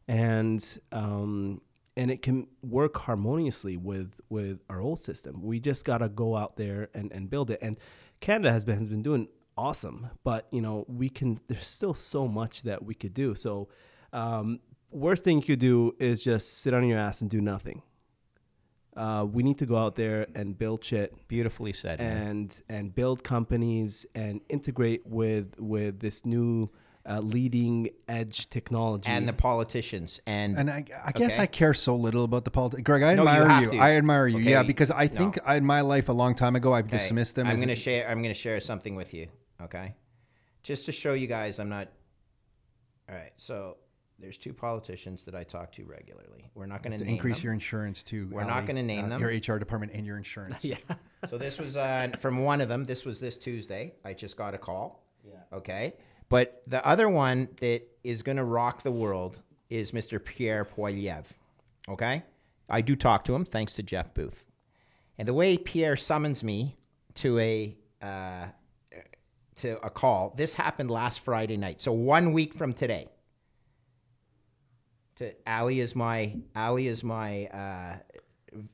S4: and um, and it can work harmoniously with with our old system. We just gotta go out there and, and build it. And Canada has been has been doing awesome, but you know we can. There's still so much that we could do. So, um, worst thing you could do is just sit on your ass and do nothing. Uh, we need to go out there and build shit.
S3: Beautifully said.
S4: And man. and build companies and integrate with with this new uh, leading edge technology
S3: and the politicians and
S1: and I, I guess okay. I care so little about the politics. Greg, I admire you. you. I admire you. Okay. Yeah, because I think no. in my life a long time ago I've okay. dismissed them.
S3: I'm going to share. I'm going to share something with you. Okay, just to show you guys, I'm not. All right, so there's two politicians that I talk to regularly. We're not going to
S1: increase
S3: them.
S1: your insurance too.
S3: We're not going to name uh, them.
S1: Your HR department and your insurance.
S3: yeah. so this was uh, from one of them. This was this Tuesday. I just got a call. Yeah. Okay. But the other one that is going to rock the world is Mr. Pierre Poilievre. Okay? I do talk to him thanks to Jeff Booth. And the way Pierre summons me to a uh, to a call, this happened last Friday night. So one week from today. To Ali is my Ali is my uh,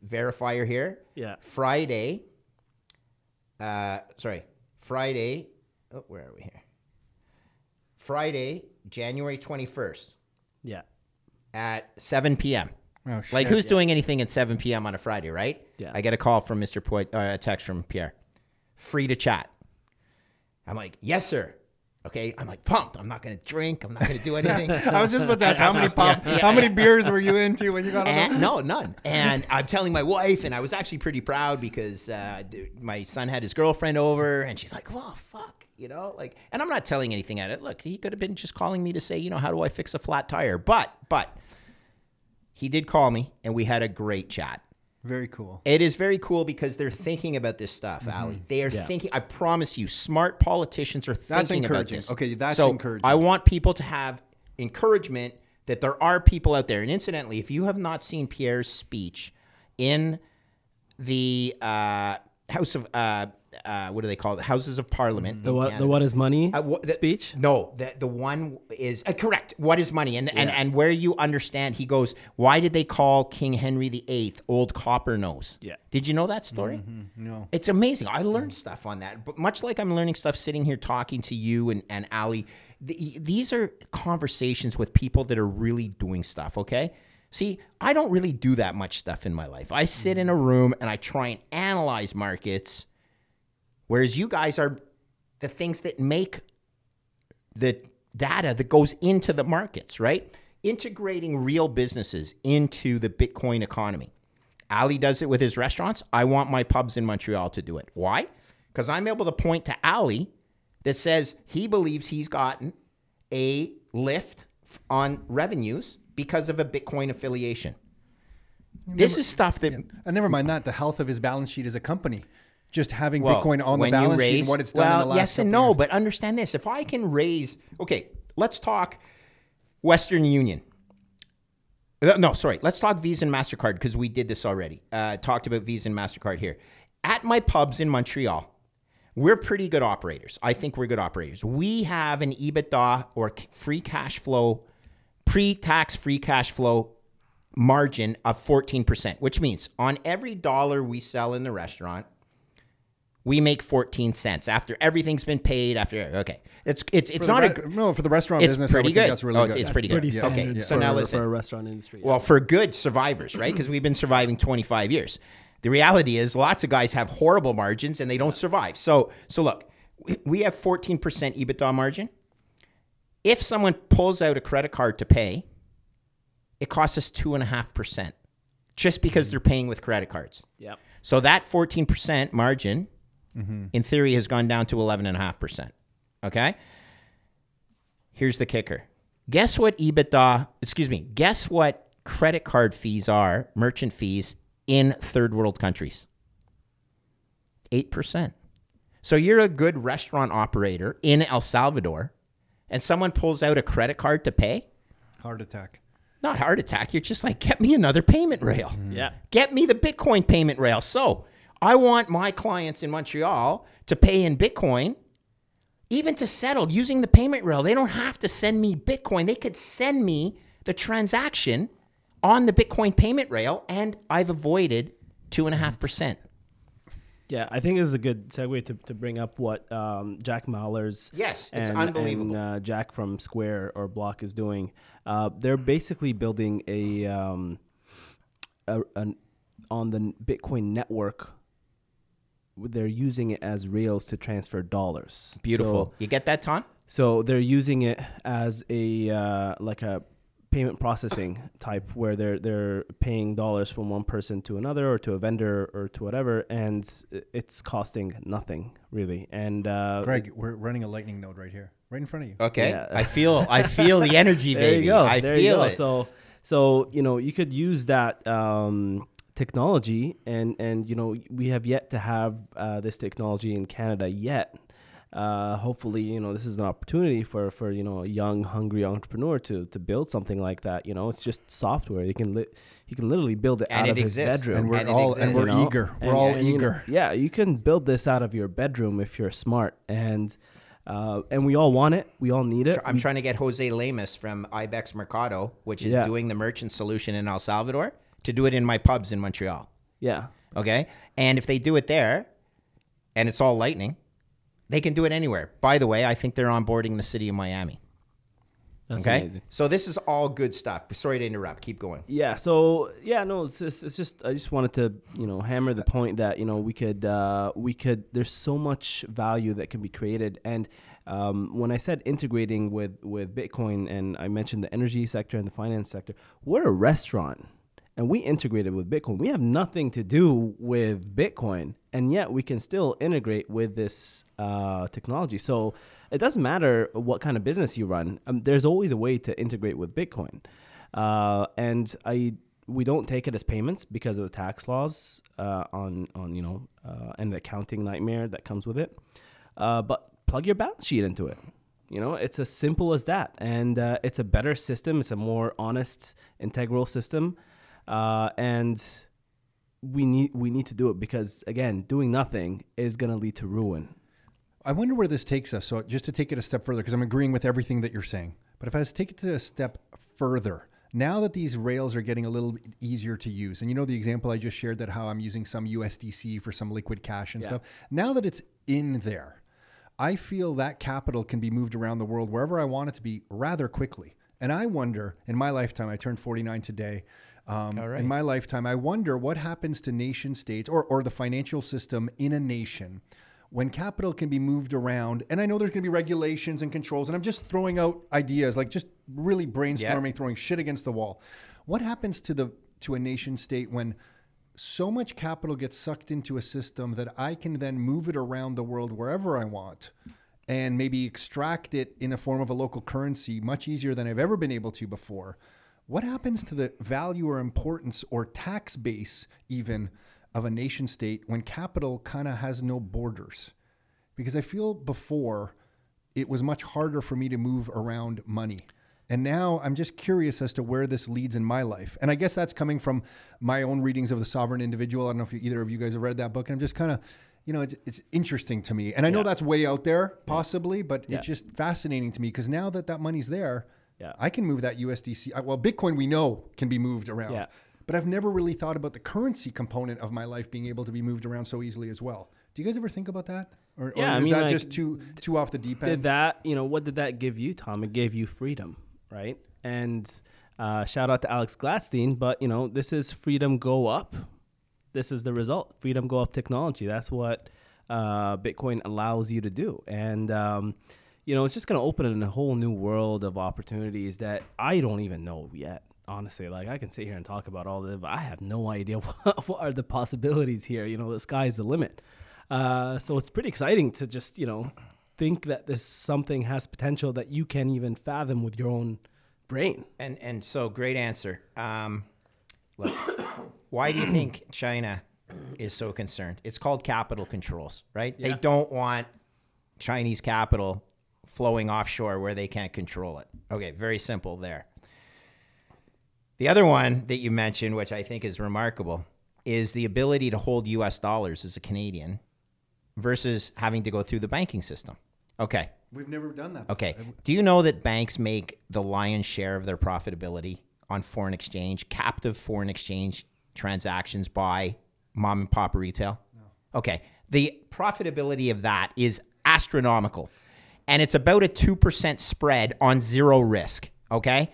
S3: verifier here.
S4: Yeah.
S3: Friday. Uh, sorry, Friday. Oh, where are we here? Friday, January 21st.
S4: Yeah.
S3: At 7 p.m. Oh, shit. Like, who's yeah. doing anything at 7 p.m. on a Friday, right?
S4: Yeah.
S3: I get a call from Mr. Poit, uh, a text from Pierre. Free to chat. I'm like, yes, sir. Okay, I'm like pumped. I'm not gonna drink. I'm not gonna do anything.
S1: I was just about to ask how many pop, yeah, yeah, how many beers were you into when you got
S3: on? No, none. And I'm telling my wife, and I was actually pretty proud because uh, my son had his girlfriend over, and she's like, "Oh fuck, you know, like, and I'm not telling anything at it. Look, he could have been just calling me to say, you know, how do I fix a flat tire? But, but he did call me and we had a great chat.
S1: Very cool.
S3: It is very cool because they're thinking about this stuff, mm-hmm. Ali. They are yeah. thinking. I promise you, smart politicians are
S1: that's
S3: thinking about this.
S1: Okay, that's so encouraging.
S3: I want people to have encouragement that there are people out there. And incidentally, if you have not seen Pierre's speech in the uh, House of uh, uh, what do they call it? Houses of Parliament.
S4: The what? The what is money uh, the, speech?
S3: No, the the one is uh, correct. What is money? And, yeah. and and where you understand, he goes. Why did they call King Henry VIII Old Copper Nose?
S4: Yeah.
S3: Did you know that story?
S1: Mm-hmm. No.
S3: It's amazing. I learned stuff on that. But much like I'm learning stuff sitting here talking to you and and Ali, the, these are conversations with people that are really doing stuff. Okay. See, I don't really do that much stuff in my life. I sit in a room and I try and analyze markets Whereas you guys are the things that make the data that goes into the markets, right? Integrating real businesses into the Bitcoin economy. Ali does it with his restaurants. I want my pubs in Montreal to do it. Why? Because I'm able to point to Ali that says he believes he's gotten a lift on revenues because of a Bitcoin affiliation. Never, this is stuff that. Yeah.
S1: And never mind that, the health of his balance sheet as a company just having well, Bitcoin on the balance raise, sheet and what it's done well, in the last
S3: yes and no, years. but understand this. If I can raise, okay, let's talk Western Union. Uh, no, sorry. Let's talk Visa and MasterCard because we did this already. Uh, talked about Visa and MasterCard here. At my pubs in Montreal, we're pretty good operators. I think we're good operators. We have an EBITDA or free cash flow, pre tax free cash flow margin of 14%, which means on every dollar we sell in the restaurant, we make 14 cents after everything's been paid. After okay, it's it's it's
S1: For
S3: not
S1: the
S3: a
S1: no for the restaurant
S3: it's
S1: business. I
S3: pretty good.
S1: That's really
S3: Oh,
S1: good.
S3: it's, it's
S1: That's
S3: pretty good.
S5: pretty
S3: Yeah.
S5: standard
S3: Okay, so
S4: for,
S3: now listen.
S4: for a restaurant industry.
S3: Well, for good survivors, right? Because we've been surviving 25 years. The reality is, lots of guys have horrible margins and they don't survive. So, so look, we- we have 14% EBITDA margin. If someone pulls out a credit card to pay, it costs us two and a half percent, just because mm-hmm. they're paying with credit cards.
S4: Yep.
S3: So that 14% margin, Mm-hmm. in theory, has gone down to 11.5%. Okay? Here's the kicker. Guess what EBITDA, excuse me, guess what credit card fees are, merchant fees in third world countries? 8%. So you're a good restaurant operator in El Salvador and someone pulls out a credit card to pay?
S1: Heart attack.
S3: Not heart attack. You're just like, get me another payment rail.
S4: Yeah.
S3: Get me the Bitcoin payment rail. So I want my clients in Montreal to pay in Bitcoin, even to settle using the payment rail. They don't have to send me Bitcoin. They could send me the transaction on the Bitcoin payment rail, and I've avoided two and a half percent.
S4: Yeah, I think this is a good segue to, to bring up what um, Jack Mallers
S3: Yes, it's
S4: and,
S3: unbelievable.
S4: and uh, Jack from Square or Block is doing. Uh, they're basically building a, um, a an on the Bitcoin network. They're using it as rails to transfer dollars.
S3: Beautiful.
S4: So,
S3: you get that, Tom?
S4: so they're using it as a uh, like a payment processing type where they're they're paying dollars from one person to another or to a vendor or to whatever, and it's costing nothing really. And uh,
S1: Greg, we're running a lightning node right here, right in front of you.
S3: Okay.
S4: Yeah.
S3: I feel I feel the energy,
S4: there
S3: baby.
S4: you go.
S3: I
S4: there
S3: feel
S4: you go.
S3: it.
S4: So so you know you could use that um, technology, and and you know we have yet to have uh, this technology in Canada yet. Uh, hopefully, you know this is an opportunity for for you know a young, hungry entrepreneur to to build something like that. You know, it's just software. You can li- he can literally build it
S3: And
S4: out
S3: it
S4: of
S3: exists.
S4: his bedroom.
S1: And we're
S3: And it
S1: all and we're
S4: you know?
S1: eager. We're
S4: And-
S1: all
S4: and, you know,
S1: eager.
S4: yeah, you can build this out of your bedroom if you're smart, and uh, and we all want it. We all need it.
S3: I'm
S4: We-
S3: trying to get Jose Lemus from Ibex Mercado, which is
S4: Yeah.
S3: doing the merchant solution in El Salvador, to do it in my pubs in Montreal.
S4: yeah,
S3: Okay. And if they do it there and it's all lightning, they can do it anywhere. By the way, I think they're onboarding the city of Miami.
S4: that's
S3: Okay.
S4: amazing.
S3: So this is all good stuff. Sorry to interrupt. Keep going.
S4: Yeah. So yeah, no, it's just, it's just I just wanted to you know hammer the point that you know we could uh, we could there's so much value that can be created and. Um, when I said integrating with, with Bitcoin and I mentioned the energy sector and the finance sector, we're a restaurant and we integrated with Bitcoin. We have nothing to do with Bitcoin, and yet we can still integrate with this uh, technology. So it doesn't matter what kind of business you run. Um, there's always a way to integrate with Bitcoin, uh, and I we don't take it as payments because of the tax laws uh, on on you know uh, and the accounting nightmare that comes with it. Uh, but plug your balance sheet into it. You know, it's as simple as that, and uh, it's a better system. It's a more honest, integral system, uh, and we need we need to do it because again, doing nothing is going to lead to ruin.
S1: I wonder where this takes us. So just to take it a step further, because I'm agreeing with everything that you're saying. But if I was to take it to a step further, now that these rails are getting a little easier to use, and you know the example I just shared that how I'm using some USDC for some liquid cash and
S4: Yeah.
S1: stuff. Now that it's in there, I feel that capital can be moved around the world wherever I want it to be rather quickly. And I wonder, in my lifetime, I turned 49 today. Um, In my lifetime, I wonder what happens to nation states or, or the financial system in a nation when capital can be moved around. And I know there's going to be regulations and controls, and I'm just throwing out ideas, like just really brainstorming, throwing shit against the wall. What happens to the to a nation state when so much capital gets sucked into a system that I can then move it around the world wherever I want and maybe extract it in a form of a local currency much easier than I've ever been able to before. What happens to the value or importance or tax base, even of a nation state, when capital kind of has no borders? Because I feel before it was much harder for me to move around money. And now I'm just curious as to where this leads in my life. And I guess that's coming from my own readings of The Sovereign Individual. I don't know if either of you guys have read that book. And I'm just kind of, you know, it's, it's interesting to me. And I know that's way out there, possibly, but
S4: Yeah.
S1: it's just fascinating to me because now that that money's there,
S4: Yeah.
S1: I can move that USDC. Well, Bitcoin we know can be moved around.
S4: Yeah.
S1: But I've never really thought about the currency component of my life being able to be moved around so easily as well. Do you guys ever think about that? Or,
S4: Yeah,
S1: or
S4: I
S1: is
S4: mean,
S1: that
S4: like,
S1: just too too off the deep end?
S4: did that you know what did that give you tom it gave you freedom right and uh, shout out to alex gladstein but you know this is freedom go up this is the result freedom go up technology that's what uh, bitcoin allows you to do and um, you know it's just going to open in a whole new world of opportunities that i don't even know yet honestly like i can sit here and talk about all this but i have no idea what, what are the possibilities here you know the sky's the limit uh, so it's pretty exciting to just you know think that this something has potential that you can't even fathom with your own brain.
S3: And and so great answer. Um, look, why do you think China is so concerned? It's called capital controls, right? They don't want Chinese capital flowing offshore where they can't control it. Okay, very simple there. The other one that you mentioned, which I think is remarkable, is the ability to hold US dollars as a Canadian versus having to go through the banking system. Okay.
S1: We've never done that.
S3: Okay. Do you know that banks make the lion's share of their profitability on foreign exchange, captive foreign exchange transactions by mom and pop retail? No. Okay. The profitability of that is astronomical. And it's about a 2% spread on zero risk. Okay.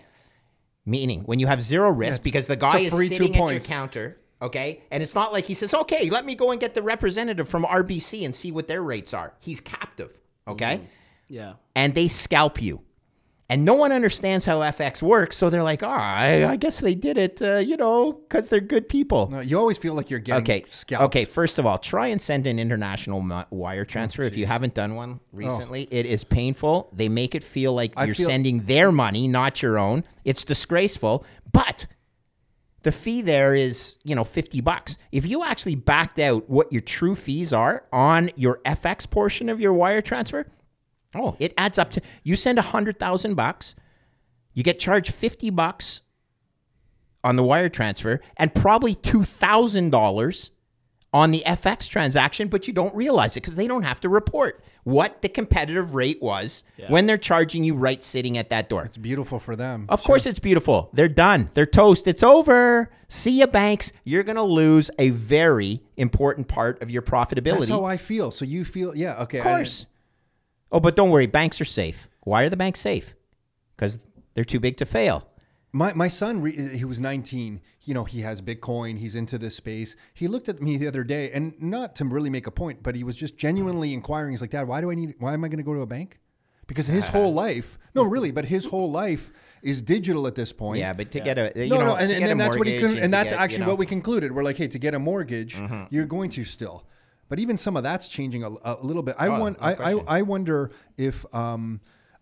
S3: Meaning when you have zero risk, because the guy
S1: a
S3: is
S1: free two
S3: sitting at your counter, okay? And it's not like he says, okay, let me go and get the representative from RBC and see what their rates are. He's captive, okay? Mm.
S4: Yeah.
S3: and they scalp you. And no one understands how FX works, so they're like, "Ah, I, I guess they did it, uh, you know, because they're good people."
S1: No, you always feel like you're getting
S3: Okay,
S1: scalped.
S3: okay. First of all, try and send an international wire
S1: Oh,
S3: transfer if you haven't done one recently. It is painful. They make it feel like
S1: I
S3: you're
S1: feel-
S3: sending their money, not your own. It's disgraceful, but the fee there is, you know, 50 bucks. If you actually backed out what your true fees are on your FX portion of your wire transfer, oh, it adds up to you send a 100,000 bucks, you get charged 50 bucks on the wire transfer and probably $2,000 on the FX transaction, but you don't realize it because they don't have to report what the competitive rate was when they're charging you right sitting at that door.
S1: It's beautiful for them.
S3: Of course, it's beautiful. They're done. They're toast. It's over. See you, banks. You're going to lose a very important part of your profitability.
S1: That's how I feel. So you feel, yeah, okay.
S3: of course. Oh, but don't worry. Banks are safe. Why are the banks safe? Because they're too big to fail.
S1: My my son, he was 19. You know, he has Bitcoin. He's into this space. He looked at me the other day, and not to really make a point, but he was just genuinely inquiring. He's like, "Dad, why do I need? Why am I going to go to a bank?" Because his whole life, no, really, but his whole life is digital at this point.
S3: Yeah, but to get a you
S1: no,
S3: know,
S1: no, and,
S3: to
S1: and then that's what he
S3: mortgage
S1: con- and that's
S3: get, you
S1: actually
S3: know- Mm-hmm.
S1: what we concluded. We're like, hey, to get a mortgage, you're going to still, but even some of that's changing a, a little bit. I
S3: Oh,
S1: want, I, I. I wonder if, um,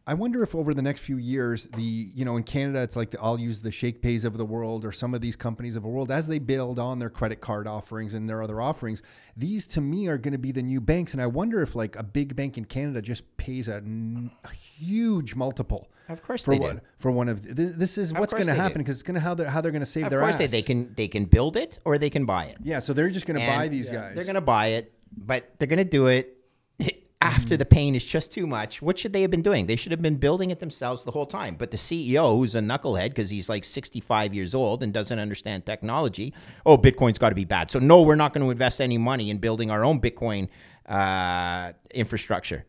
S1: I wonder if over the next few years, the you know in Canada, it's like the, I'll use the ShakePays of the world or some of these companies of the world as they build on their credit card offerings and their other offerings. These to me are going to be the new banks, and I wonder if like a big bank in Canada just pays a, n- a huge multiple.
S3: Of course
S1: for
S3: they
S1: one,
S3: do.
S1: for one of this, this is what's going to happen because it's going to how they're how they're going to save
S3: Of
S1: their
S3: course,
S1: ass.
S3: they, they can they can build it or they can buy it.
S1: Yeah, so they're just going to buy these guys.
S3: They're going to buy it, but they're going to do it after
S1: Mm-hmm.
S3: the pain is just too much. What should they have been doing? They should have been building it themselves the whole time. But the CEO, who's a knucklehead because he's like 65 years old and doesn't understand technology, oh, Bitcoin's got to be bad. So no, we're not going to invest any money in building our own Bitcoin uh, infrastructure.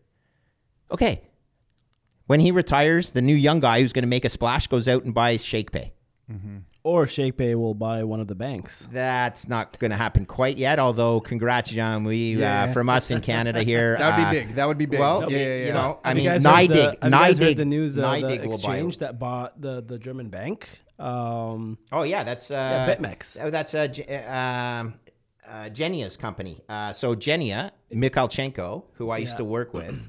S3: Okay. When he retires, the new young guy who's going to make a splash goes out and buys ShakePay.
S4: Or ShakePay will buy one of the banks.
S3: That's not going to happen quite yet. Although, congrats, Jean Louis,
S1: Yeah.
S3: uh, from us in Canada here.
S1: That would
S3: uh,
S1: be big. That would be big.
S3: Well,
S1: yeah,
S3: y-
S1: yeah, yeah.
S3: you know, I mean,
S4: you guys the- have you heard the news of the
S3: NYDIG will buy
S4: exchange that bought the, the German bank? Um,
S3: Oh yeah, that's uh,
S4: Yeah, BitMEX.
S3: Oh, that's uh, J- uh, um, uh, Genia's company. Uh, so Genia Mikhalchenko, who I used to work with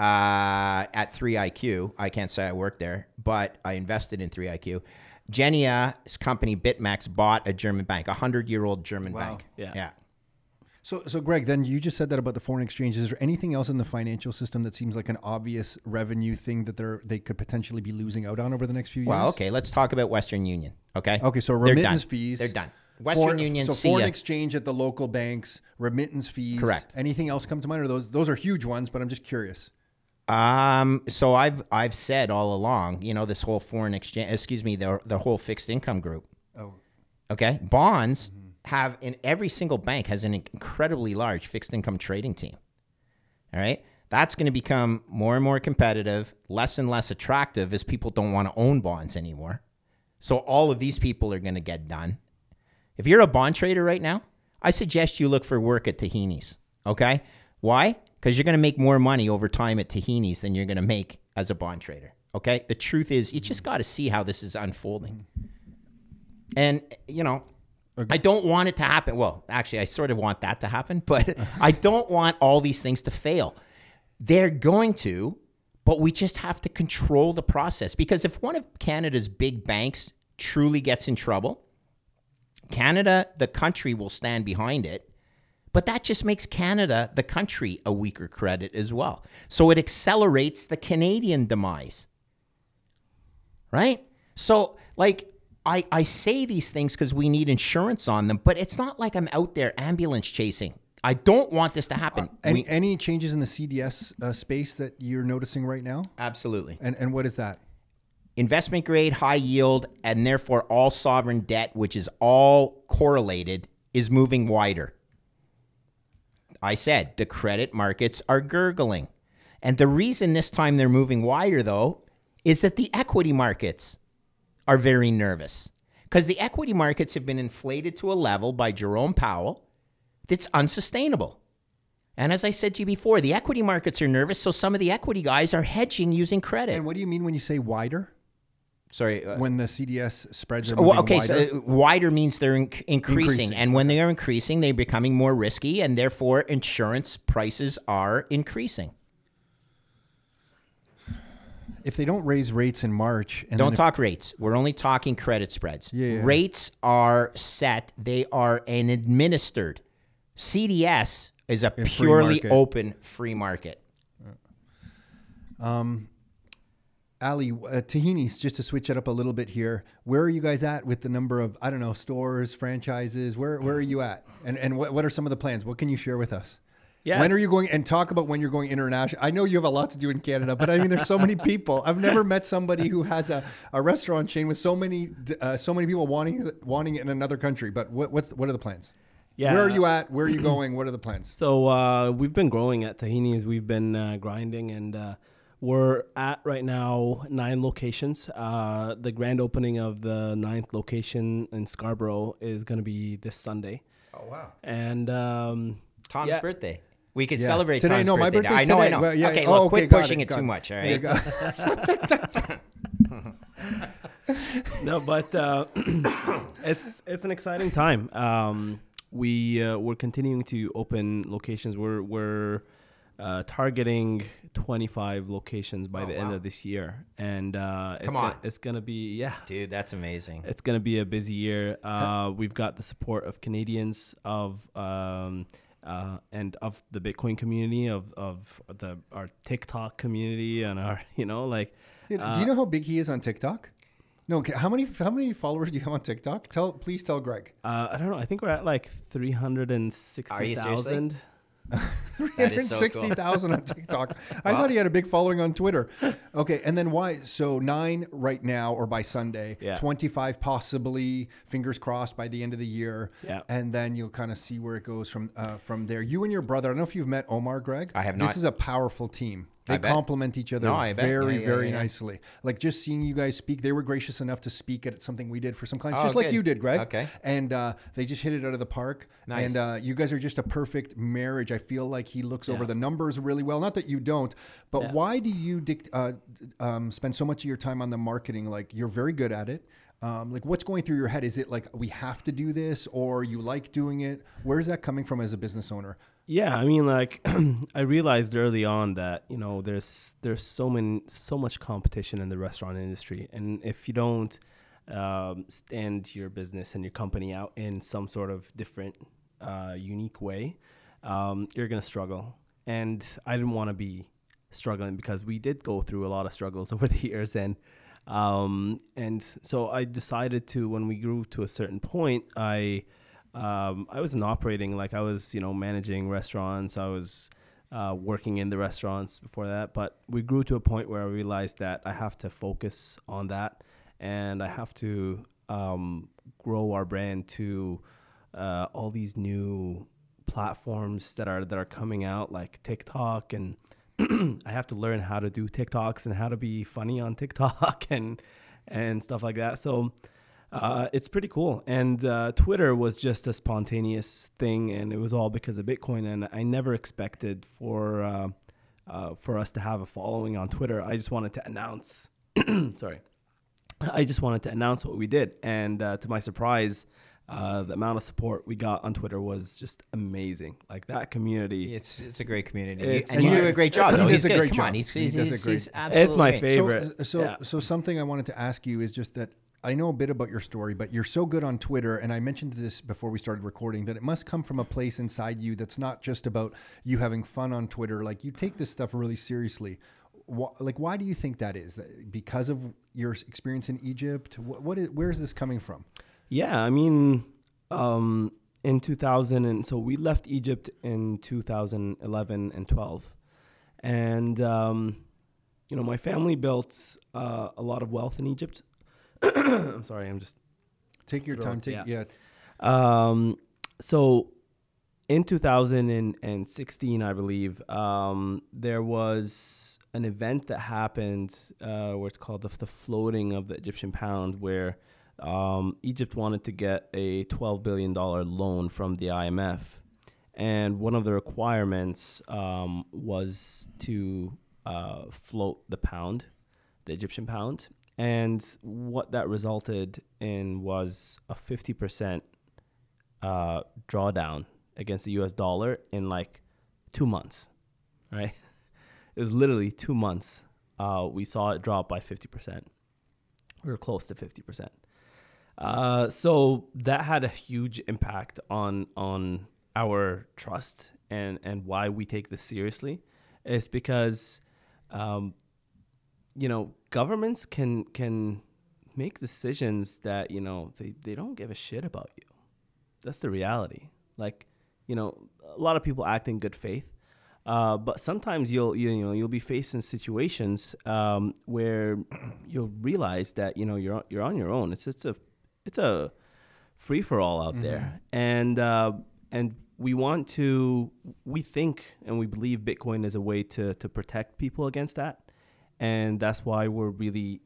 S3: uh, at 3IQ. I can't say I worked there, but I invested in 3IQ. Genia's company BitMEX bought a German bank, a hundred-year-old German bank.
S4: Yeah.
S3: yeah.
S1: So, so Greg, then you just said that about the foreign exchange. Is there anything else in the financial system that seems like an obvious revenue thing that they're they could potentially be losing out on over the next few years?
S3: Well, okay, let's talk about Western Union. Okay.
S1: Okay, so
S3: They're
S1: remittance fees.
S3: They're done. Western
S1: Foreign-
S3: Union.
S1: So
S3: see
S1: foreign
S3: ya.
S1: exchange at the local banks, remittance fees.
S3: Correct.
S1: Anything else come to mind? Or those those are huge ones, but I'm just curious.
S3: Um, so I've I've said all along, you know, this whole foreign exchange, excuse me, the the whole fixed income group.
S1: Oh,
S3: Okay, bonds have in every single bank has an incredibly large fixed income trading team. All right. That's going to become more and more competitive, less and less attractive as people don't want to own bonds anymore. So all of these people are going to get done. If you're a bond trader right now, I suggest you look for work at Tahini's. Okay? Why? Because you're going to make more money over time at Tahini's than you're going to make as a bond trader. Okay? The truth is, you just got to see how this is unfolding. And, you know, I don't want it to happen. Well, actually, I sort of want that to happen, but I don't want all these things to fail. They're going to, but we just have to control the process because if one of Canada's big banks truly gets in trouble, Canada, the country, will stand behind it. But that just makes Canada, the country, a weaker credit as well. So it accelerates the Canadian demise. Right? So, like, I, I say these things because we need insurance on them, but it's not like I'm out there ambulance chasing. I don't want this to happen.
S1: Any,
S3: We-
S1: any changes in the CDS uh, space that you're noticing right now?
S3: absolutely.
S1: And and what is that?
S3: investment grade, high yield, and therefore all sovereign debt, which is all correlated, is moving wider. I said the credit markets are gurgling. And the reason this time they're moving wider, though, is that the equity markets are very nervous. Because the equity markets have been inflated to a level by Jerome Powell that's unsustainable. And as I said to you before, the equity markets are nervous, so some of the equity guys are hedging using credit.
S1: And what do you mean when you say wider?
S3: Sorry, uh,
S1: When the CDS spreads are
S3: okay,
S1: wider?
S3: so uh, wider means they're inc- increasing,
S1: Increasing,
S3: and when they are increasing, they're becoming more risky, and therefore insurance prices are increasing.
S1: if they don't raise rates in March, and
S3: Don't
S1: then if-
S3: talk rates. We're only talking credit spreads.
S1: Yeah, yeah.
S3: Rates are set. They are an administered. CDS is a
S1: free
S3: purely
S1: market.
S3: open free market.
S1: Ali, uh, Tahini's, just to switch it up a little bit here, where are you guys at with the number of, I don't know, stores, franchises? Where, where are you at? And, and what, what are some of the plans? What can you share with us?
S4: Yes.
S1: When are you going and talk about when you're going international? I know you have a lot to do in Canada, but I mean, there's so many people. I've never met somebody who has a, a restaurant chain with so many uh, so many people wanting wanting it in another country. But what what's what are the plans?
S4: Yeah.
S1: Where are you at? Where are you going? What are the plans?
S4: So uh, we've been growing at Tahini's. We've been uh, grinding, and uh, we're at right now nine locations. Uh, the grand opening of the ninth location in Scarborough is going to be this Sunday.
S3: Oh wow!
S4: And um,
S3: Tom's
S4: yeah.
S3: birthday. We could
S1: Yeah.
S3: celebrate
S1: Today,
S3: Tom's
S1: no, my
S3: birthday. I know, I
S1: today.
S3: know.
S1: Well, yeah,
S3: okay,
S1: oh,
S3: look,
S1: okay,
S3: quit pushing
S1: it,
S3: it, too
S1: it.
S3: much. All
S1: Yeah,
S3: right.
S1: got-
S4: no, but uh, it's it's an exciting time. Um, we uh, we're continuing to open locations. We're we're uh, targeting 25 locations by the end of this year, and uh, it's
S3: Come
S4: gonna, it's gonna be yeah.
S3: Dude, that's amazing.
S4: It's going to be a busy year. Uh, we've got the support of Canadians, of um, uh, and of the Bitcoin community, of of the our TikTok community, and our you know like
S1: Dude, do you know how big he is on TikTok? No, okay, how many how many followers do you have on TikTok? Tell please tell Greg.
S4: uh, I don't know. I think we're at like three hundred and sixty thousand.
S3: That is so cool.
S1: 360,000 on TikTok. I thought he had a big following on Twitter. Okay, and then why? So nine right now, or by Sunday,
S4: Yeah.
S1: 25 possibly, fingers crossed by the end of the year.
S4: Yeah.
S1: And then you'll kind of see where it goes from uh, from there. You and your brother, I don't know if you've met Omar, Greg.
S3: I have not.
S1: This is a powerful team. They
S3: I bet.
S1: complement each other
S3: No, I bet.
S1: very,
S3: Yeah, yeah,
S1: very
S3: yeah.
S1: nicely. Like just seeing you guys speak, they were gracious enough to speak at something we did for some clients,
S3: Oh,
S1: just like you did, Greg.
S3: Okay.
S1: And uh, they just hit it out of the park.
S3: Nice.
S1: And uh, you guys are just a perfect marriage. I feel like he looks over the numbers really well. Not that you don't, but
S4: Yeah.
S1: why do you dic- uh, um, spend so much of your time on the marketing? Like you're very good at it. Um, like what's going through your head? Is it like we have to do this, or you like doing it? Where's that coming from as a business owner?
S4: Yeah, I mean, like I realized early on that you know there's there's so many so much competition in the restaurant industry, and if you don't um, stand your business and your company out in some sort of different, uh, unique way, um, you're gonna struggle. And I didn't want to be struggling because we did go through a lot of struggles over the years, and um, and so I decided to when we grew to a certain point, I um, I wasn't operating like I was, you know, managing restaurants. I was uh, working in the restaurants before that, but we grew to a point where I realized that I have to focus on that, and I have to um, grow our brand to uh, all these new platforms that are that are coming out like TikTok and I have to learn how to do TikToks and how to be funny on TikTok and and stuff like that. So uh, it's pretty cool. And uh, Twitter was just a spontaneous thing, and it was all because of Bitcoin. And I never expected for uh, uh for us to have a following on Twitter. I just wanted to announce. sorry, I just wanted to announce what we did, and uh, to my surprise. Uh, the amount of support we got on Twitter was just amazing. Like that community.
S3: It's it's a great community,
S4: It's
S3: and you do a great job.
S1: he
S3: though.
S1: does
S3: He's
S1: a
S3: good.
S1: great
S3: Come
S1: job.
S3: on, he's,
S1: He
S3: he's,
S1: does a
S3: he's,
S1: great-
S3: he's
S1: It's
S4: my favorite.
S1: So, so,
S4: Yeah.
S1: so something I wanted to ask you is just that I know a bit about your story, but you're so good on Twitter, and I mentioned this before we started recording that it must come from a place inside you that's not just about you having fun on Twitter. Like you take this stuff really seriously. Wh- like, why do you think that is? Because of your experience in Egypt? What, what is, where is this coming from?
S4: Yeah, I mean, um, in 2000, and so we left Egypt in 2011 and 12, and um, you know, my family built uh, a lot of wealth in Egypt. I'm sorry, I'm just
S1: Take your time. Take yeah.
S4: um, so in 2016, I believe, um, there was an event that happened uh, where it's called the, the floating of the Egyptian pound, where um, Egypt wanted to get a $12 billion loan from the IMF. And one of the requirements um, was to uh, float the pound, the Egyptian pound. And what that resulted in was a 50% uh, drawdown against the US dollar in like two months, right? It was literally two months. Uh, we saw it drop by 50%. We were close to 50%. Uh, so that had a huge impact on on our trust and and why we take this seriously is because um, you know governments can can make decisions that you know they, they don't give a shit about you. That's the reality. Like you know a lot of people act in good faith uh, but sometimes you'll you, you know you'll be faced in situations um, where you'll realize that you know you're you're on your own. It's it's a it's a free for all out there. And uh, and we want to we think and we believe bitcoin is a way to to protect people against that and that's why we're really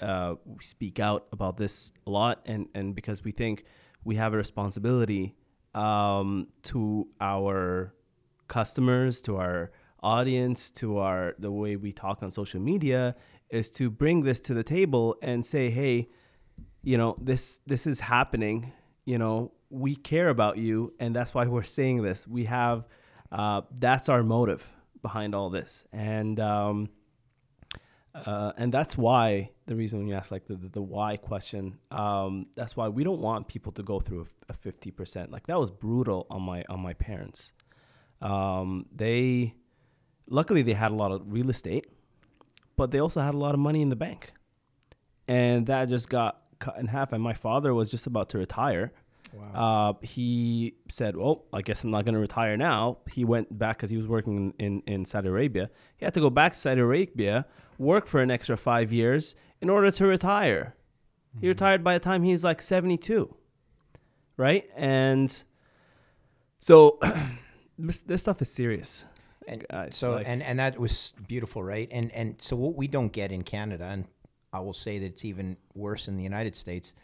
S4: uh, we speak out about this a lot. And and because we think we have a responsibility um, to our customers to our audience to our the way we talk on social media is to bring this to the table and say hey you know this this is happening. You know we care about you and that's why we're saying this. We have uh, that's our motive behind all this. And um, uh, and that's why the reason when you ask like the, the, the why question um, that's why we don't want people to go through a, a 50% like that was brutal on my on my parents. Um, they luckily they had a lot of real estate but they also had a lot of money in the bank. And that just got cut in half and my father was just about to retire uh, he said, "Well, I guess I'm not going to retire now." He went back because he was working in, in, in Saudi Arabia. He had to go back to Saudi Arabia, work for an extra five years in order to retire. He retired by the time he's like 72, right? And so this, this stuff is serious.
S3: And
S4: guys,
S3: so
S4: like-
S3: and and that was beautiful, right? And and so what we don't get in Canada, and I will say that it's even worse in the United States.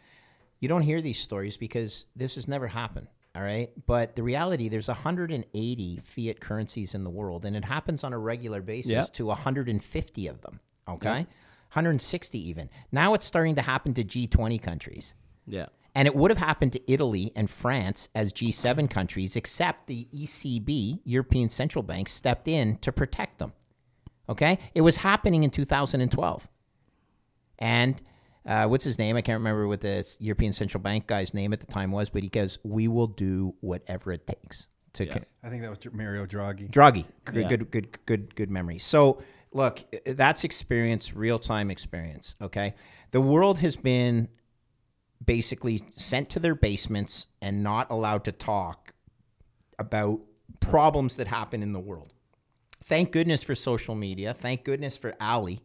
S3: You don't hear these stories because this has never happened. All right, but the reality there's 180 fiat currencies in the world, and it happens on a regular basis
S4: Yeah.
S3: to 150 of them. Okay, 160 even. Now it's starting to happen to G20 countries.
S4: Yeah.
S3: And it would have happened to Italy and France as G7 countries, except the ECB, European Central Bank, stepped in to protect them. Okay? It was happening in 2012. And uh, what's his name? I can't remember what the European Central Bank guy's name at the time was, but he goes, We will do whatever it takes to. co-
S1: I think that was Mario Draghi.
S3: Draghi. Good,
S4: Yeah.
S3: good, good, good, good memory. So, look, that's experience, real time experience. Okay, the world has been basically sent to their basements and not allowed to talk about problems that happen in the world. Thank goodness for social media. Thank goodness for Ali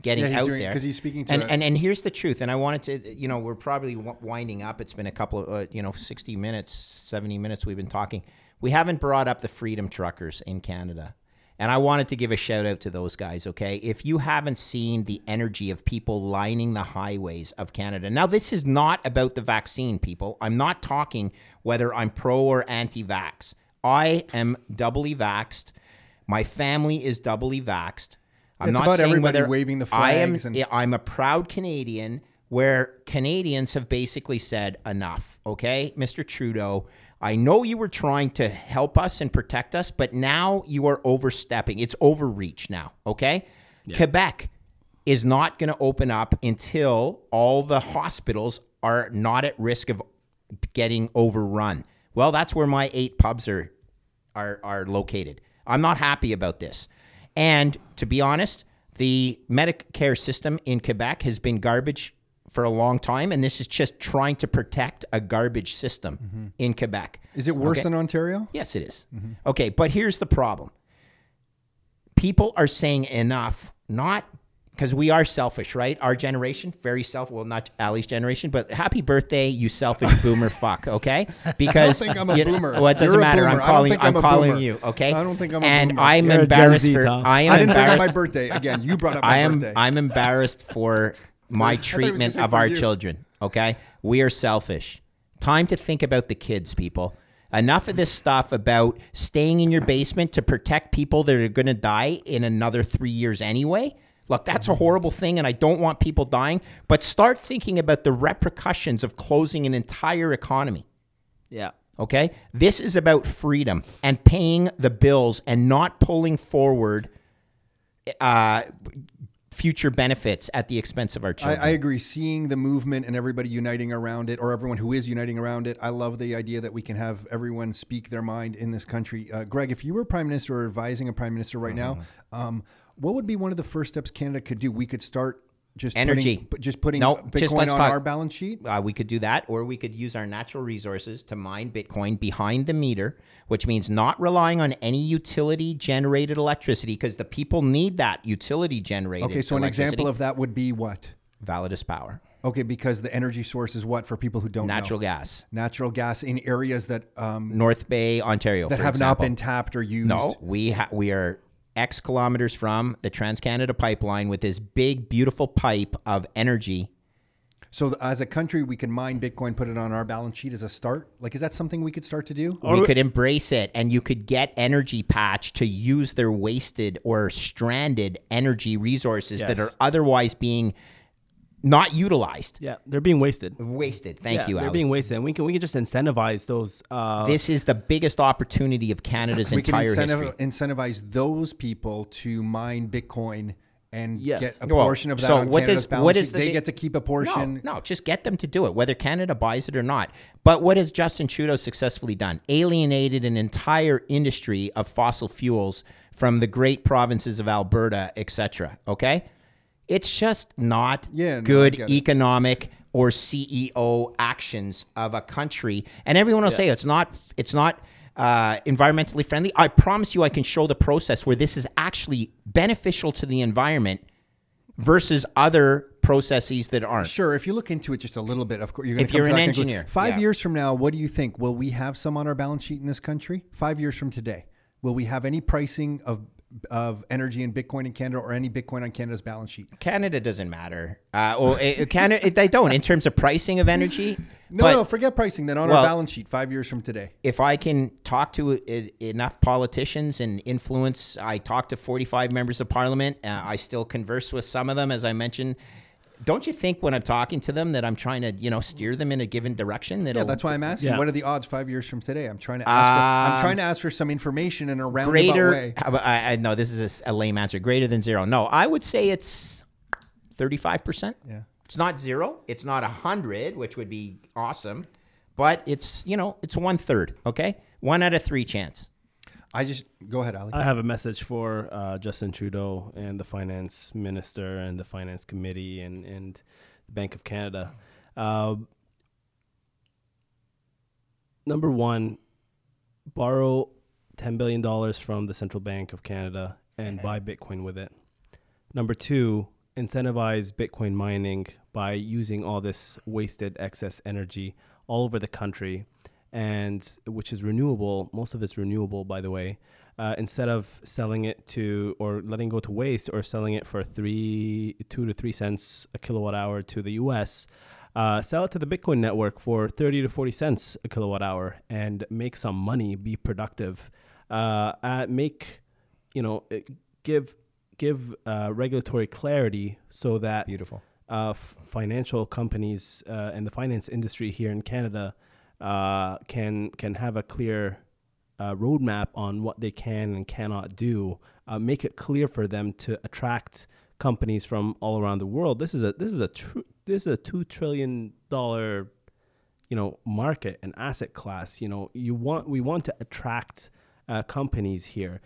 S3: getting
S1: Mm-hmm. Yeah,
S3: out
S1: doing-
S3: there
S1: 'cause he's speaking to
S3: And, and and here's the truth. And I wanted to, you know, we're probably winding up. It's been a couple of, uh, you know, sixty minutes, seventy minutes. We've been talking. We haven't brought up the Freedom Truckers in Canada. And I wanted to give a shout out to those guys, okay? If you haven't seen the energy of people lining the highways of Canada. Now, this is not about the vaccine, people. I'm not talking whether I'm pro or anti vax. I am doubly vaxxed. My family is doubly vaxxed. I'm
S1: It's
S3: not
S1: about
S3: saying
S1: everybody
S3: whether
S1: waving the flags.
S3: I am,
S1: and-
S3: I'm a proud Canadian where Canadians have basically said enough, okay? Mr. Trudeau, I know you were trying to help us and protect us, but now you are overstepping. It's overreach now, okay? Quebec is not going to open up until all the hospitals are not at risk of getting overrun. Well, that's where my eight pubs are are are located. I'm not happy about this. And to be honest, the Medicare system in Quebec has been garbage for a long time, and this is just trying to protect a garbage system mm-hmm. in Quebec.
S1: Is it worse
S3: Okay.
S1: than Ontario?
S3: Yes, it is. Mm-hmm. Okay, but here's the problem. People are saying enough, not because we are selfish, right? Our generation, very self. Well, not Ali's generation, but happy birthday, you selfish boomer fuck. Okay, because I
S1: think I'm a
S3: you know-
S1: boomer.
S3: Well, it doesn't
S1: You're
S3: matter. I'm calling. I'm,
S1: I'm
S3: calling
S1: boomer.
S3: you. Okay,
S1: I don't think I'm a
S3: and
S1: boomer.
S3: I'm
S4: You're
S3: embarrassed
S4: Z,
S3: for.
S4: Tom.
S3: I am
S1: I didn't bring up my birthday again. You brought up my
S3: I am
S1: birthday.
S3: I'm embarrassed for my
S1: he was gonna
S3: treatment of our
S1: you.
S3: children. Okay, we are selfish. Time to think about the kids, people. Enough of this stuff about staying in your basement to protect people that are going to die in another three years anyway. Look, that's a horrible thing, and I don't want people dying. But start thinking about the repercussions of closing an entire economy.
S4: Yeah.
S3: Okay? This is about freedom and paying the bills and not pulling forward uh, future benefits at the expense of our children.
S1: I agree. Seeing the movement and everybody uniting around it, or everyone who is uniting around it, I love the idea that we can have everyone speak their mind in this country. Uh, Greg, if you were prime minister or advising a prime minister right now, um, what would be one of the first steps Canada could do? We could start just
S3: Energy.
S1: putting, just putting
S3: No,
S1: Bitcoin
S3: just
S1: on
S3: talk-
S1: our balance sheet.
S3: uh, we could do that, or we could use our natural resources to mine Bitcoin behind the meter, which means not relying on any utility generated electricity because the people need that utility generated.
S1: Okay, so an example of that would be what?
S3: Validus power,
S1: Okay, because the energy source is what for people who don't know?
S3: natural
S1: know?
S3: gas,
S1: Natural gas in areas that um,
S3: North Bay, Ontario,
S1: that have
S3: example.
S1: not been tapped or used.
S3: No, we ha- we are X kilometers from the Trans Canada pipeline with this big, beautiful pipe of energy.
S1: So as a country, we can mine Bitcoin, put it on our balance sheet as a start. Like, is that something we could start to do?
S3: we could embrace it, and you could get Energy Patch to use their wasted or stranded energy resources that are otherwise being not utilized.
S4: Yeah. They're being wasted.
S3: Wasted. Thank
S4: yeah,
S3: you,
S4: They're
S3: Ali.
S4: being wasted. And we can we can just incentivize those. Uh,
S3: this is the biggest opportunity of Canada's
S1: we can
S3: entire
S1: incentiv-
S3: history.
S1: incentivize those people to mine Bitcoin and
S4: Yes.
S1: get a
S3: Well,
S1: portion of that
S3: so
S1: on
S3: what
S1: Canada's
S3: does-
S1: balance
S3: what
S1: sheet.
S3: is the
S1: they
S3: big-
S1: get to keep a portion.
S3: No, no, just get them to do it, whether Canada buys it or not. But what has Justin Trudeau successfully done? Alienated an entire industry of fossil fuels from the great provinces of Alberta, etc. Okay, it's just not
S1: Yeah, no,
S3: good economic or CEO actions of a country. And everyone will say it's not. It's not. Uh, environmentally friendly. I promise you, I can show the process where this is actually beneficial to the environment versus other processes that aren't.
S1: Sure, if you look into it just a little bit, of course, you're going
S3: If you're an engineer,
S1: Five
S3: yeah.
S1: years from now, what do you think? Will we have some on our balance sheet in this country? Five years from today, will we have any pricing of of energy in Bitcoin in Canada or any Bitcoin on Canada's balance sheet?
S3: Canada doesn't matter. Uh, well, it, Canada, it, they don't in terms of pricing of energy.
S1: No,
S3: but
S1: no, forget pricing. Then on
S3: Well-
S1: our balance sheet, five years from today.
S3: if I can talk to enough politicians and influence, I talk to 45 members of parliament. Uh, I still converse with some of them, as I mentioned. Don't you think when I'm talking to them that I'm trying to, you know, steer them in a given direction? That
S1: Yeah, that's why I'm asking.
S4: Yeah.
S1: What are the odds five years from today? I'm trying to ask. for, I'm trying to um, ask for some information in a roundabout
S3: greater.
S1: way.
S3: how about- I, I know this is a lame answer. Greater than zero. No, I would say it's 35 percent.
S1: Yeah.
S3: It's not zero. It's not a hundred, which would be awesome, but it's you know it's one third. Okay, one out of three chance.
S1: I just go ahead, Ali.
S4: I have a message for uh, Justin Trudeau and the finance minister and the finance committee and, and the Bank of Canada. Uh, number one, borrow $10 billion from the Central Bank of Canada and buy Bitcoin with it. Number two, incentivize Bitcoin mining by using all this wasted excess energy all over the country, and which is renewable. Most of it's renewable, by the way. Uh, instead of selling it to or letting go to waste or selling it for three, two to three cents a kilowatt hour to the U.S., uh, sell it to the Bitcoin network for 30 to 40 cents a kilowatt hour and make some money, be productive, uh, uh, make, you know, give give uh, regulatory clarity so that
S3: Beautiful.
S4: uh, f- financial companies uh, and the finance industry here in Canada uh, can can have a clear uh, roadmap on what they can and cannot do. Uh, make it clear for them to attract companies from all around the world. This is a this is a tr- this is a two trillion dollar you know market and asset class. You know you want we want to attract uh, companies here.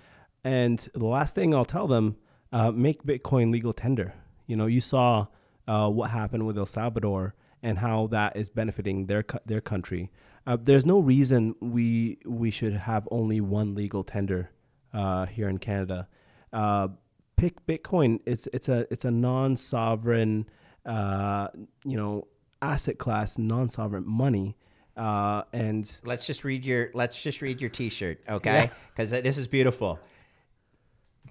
S4: And the last thing I'll tell them, uh, make Bitcoin legal tender. You know, you saw uh, what happened with El Salvador and how that is benefiting their their country. Uh, there's no reason we we should have only one legal tender uh, here in Canada. Uh, pick Bitcoin. It's it's a it's a non-sovereign, uh, you know, asset class, non-sovereign money. Uh, and
S3: Let's just read your let's just read your t-shirt, okay? Cuz this is beautiful.